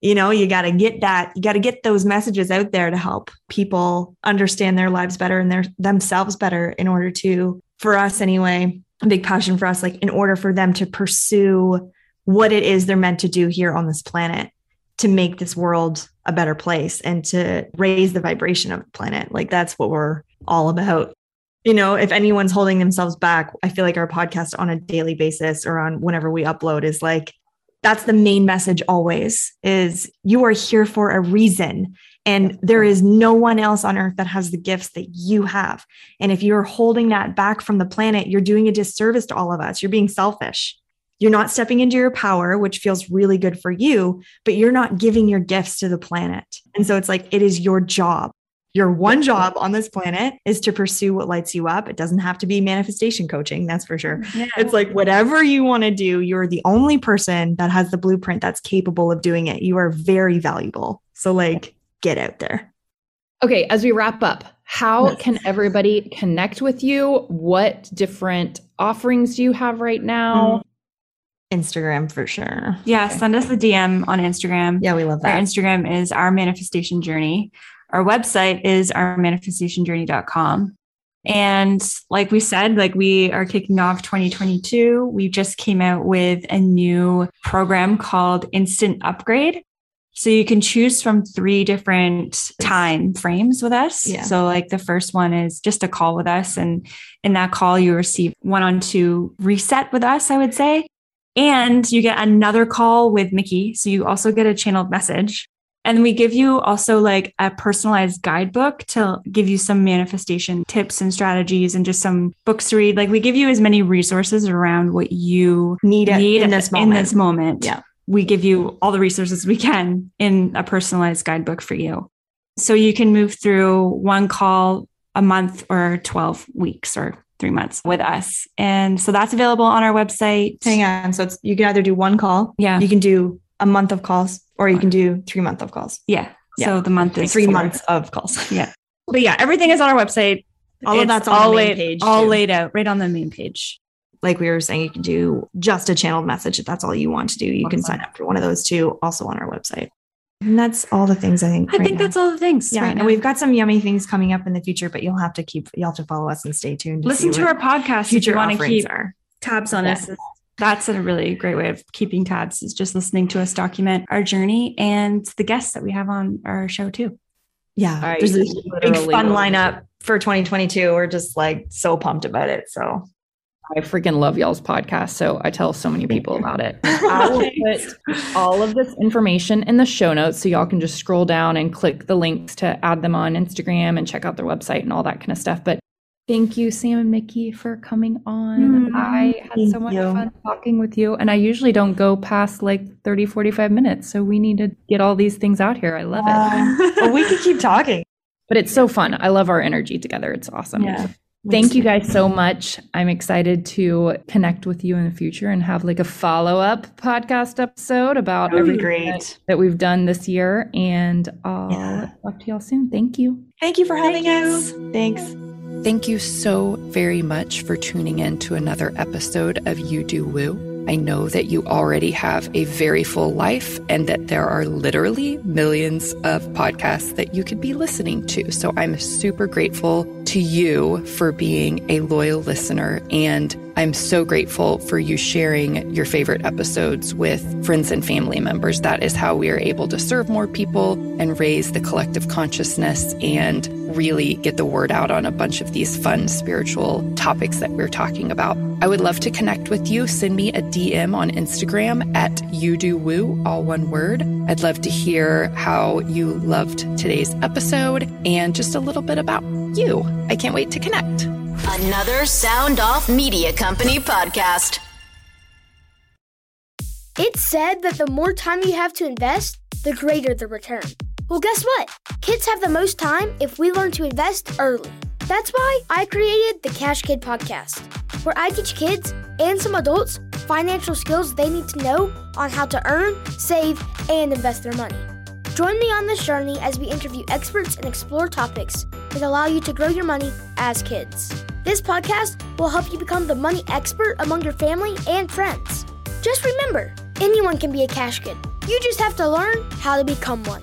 you know you got to get that you got to get those messages out there to help people understand their lives better and their themselves better in order to for us anyway a big passion for us like in order for them to pursue what it is they're meant to do here on this planet to make this world a better place and to raise the vibration of the planet. Like that's what we're all about. You know if anyone's holding themselves back i feel like our podcast on a daily basis or on whenever we upload is like that's the main message always is you are here for a reason. And there is no one else on earth that has the gifts that you have. And if you're holding that back from the planet you're doing a disservice to all of us. You're being selfish. You're not stepping into your power which feels really good for you but you're not giving your gifts to the planet. And so it's like it is your job your one job on this planet is to pursue what lights you up it doesn't have to be manifestation coaching that's for sure Yeah. it's like whatever you want to do, you're the only person that has the blueprint that's capable of doing it. You are very valuable. So, like, get out there. Okay, as we wrap up, how Yes. can everybody connect with you? What different offerings do you have right now? Mm. Instagram for sure. yeah. Send us a DM on Instagram. Yeah, we love Our that. Instagram is our manifestation journey. Our website is our manifestationjourney.com. And like we said, like we are kicking off 2022. We just came out with a new program called Instant Upgrade. So you can choose from three different time frames with us. Yeah. So like the first one is just a call with us. And in that call, you receive one on two reset with us, I would say. And you get another call with Micki. So you also get a channeled message. And we give you also like a personalized guidebook to give you some manifestation tips and strategies and just some books to read. Like we give you as many resources around what you Need need in this in moment. this moment. Yeah. We give you all the resources we can in a personalized guidebook for you. So you can move through one call a month or 12 weeks or three months with us. And so that's available on our website. Hang on. So, it's you can either do one call, Yeah. you can do a month of calls, or you can do three month of calls. Yeah. Yeah. So the month is Three four. months of calls. Yeah. But yeah, everything is on our website. All of that's on the all main laid, page, all too. laid out right on the main page. Like we were saying, you can do just a channeled message if that's all you want to do. You can sign up for one of those two, also on our website. And that's all the things I think. I right think now. that's all the things. Yeah, right and we've got some yummy things coming up in the future, but you'll have to keep you'll have to follow us and stay tuned. listen to our podcast if future you want to keep are. tabs on Yeah. us. That's a really great way of keeping tabs is just listening to us document our journey and the guests that we have on our show too. Yeah, I there's this big fun lineup for 2022. We're just like so pumped about it. So I freaking love y'all's podcast. So I tell so many people about it. I will put all of this information in the show notes so y'all can just scroll down and click the links to add them on Instagram and check out their website and all that kind of stuff. But thank you, Sam and Micki, for coming on. Mm, I had so much you. fun talking with you. And I usually don't go past like 30, 45 minutes. So we need to get all these things out here. I love it. well, we could keep talking. But it's so fun. I love our energy together. It's awesome. Yeah. Thank you guys so much. I'm excited to connect with you in the future and have like a follow up podcast episode about That would be everything that, great. that we've done this year. And I'll Yeah. talk to y'all soon. Thank you. Thank you for Thank having you. us. Thanks. Thank you so very much for tuning in to another episode of You Do Woo. I know that you already have a very full life and that there are literally millions of podcasts that you could be listening to. So I'm super grateful to you for being a loyal listener. And I'm so grateful for you sharing your favorite episodes with friends and family members. That is how we are able to serve more people and raise the collective consciousness and really get the word out on a bunch of these fun spiritual topics that we're talking about. I would love to connect with you. Send me a DM on Instagram at you do woo, all one word. I'd love to hear how you loved today's episode and just a little bit about you. I can't wait to connect. Another Sound Off Media Company podcast. It's said that the more time you have to invest, the greater the return. Well, guess what? Kids have the most time if we learn to invest early. That's why I created the Cash Kid podcast, where I teach kids and some adults financial skills they need to know on how to earn, save, and invest their money. Join me on this journey as we interview experts and explore topics that allow you to grow your money as kids. This podcast will help you become the money expert among your family and friends. Just remember, anyone can be a cash kid. You just have to learn how to become one.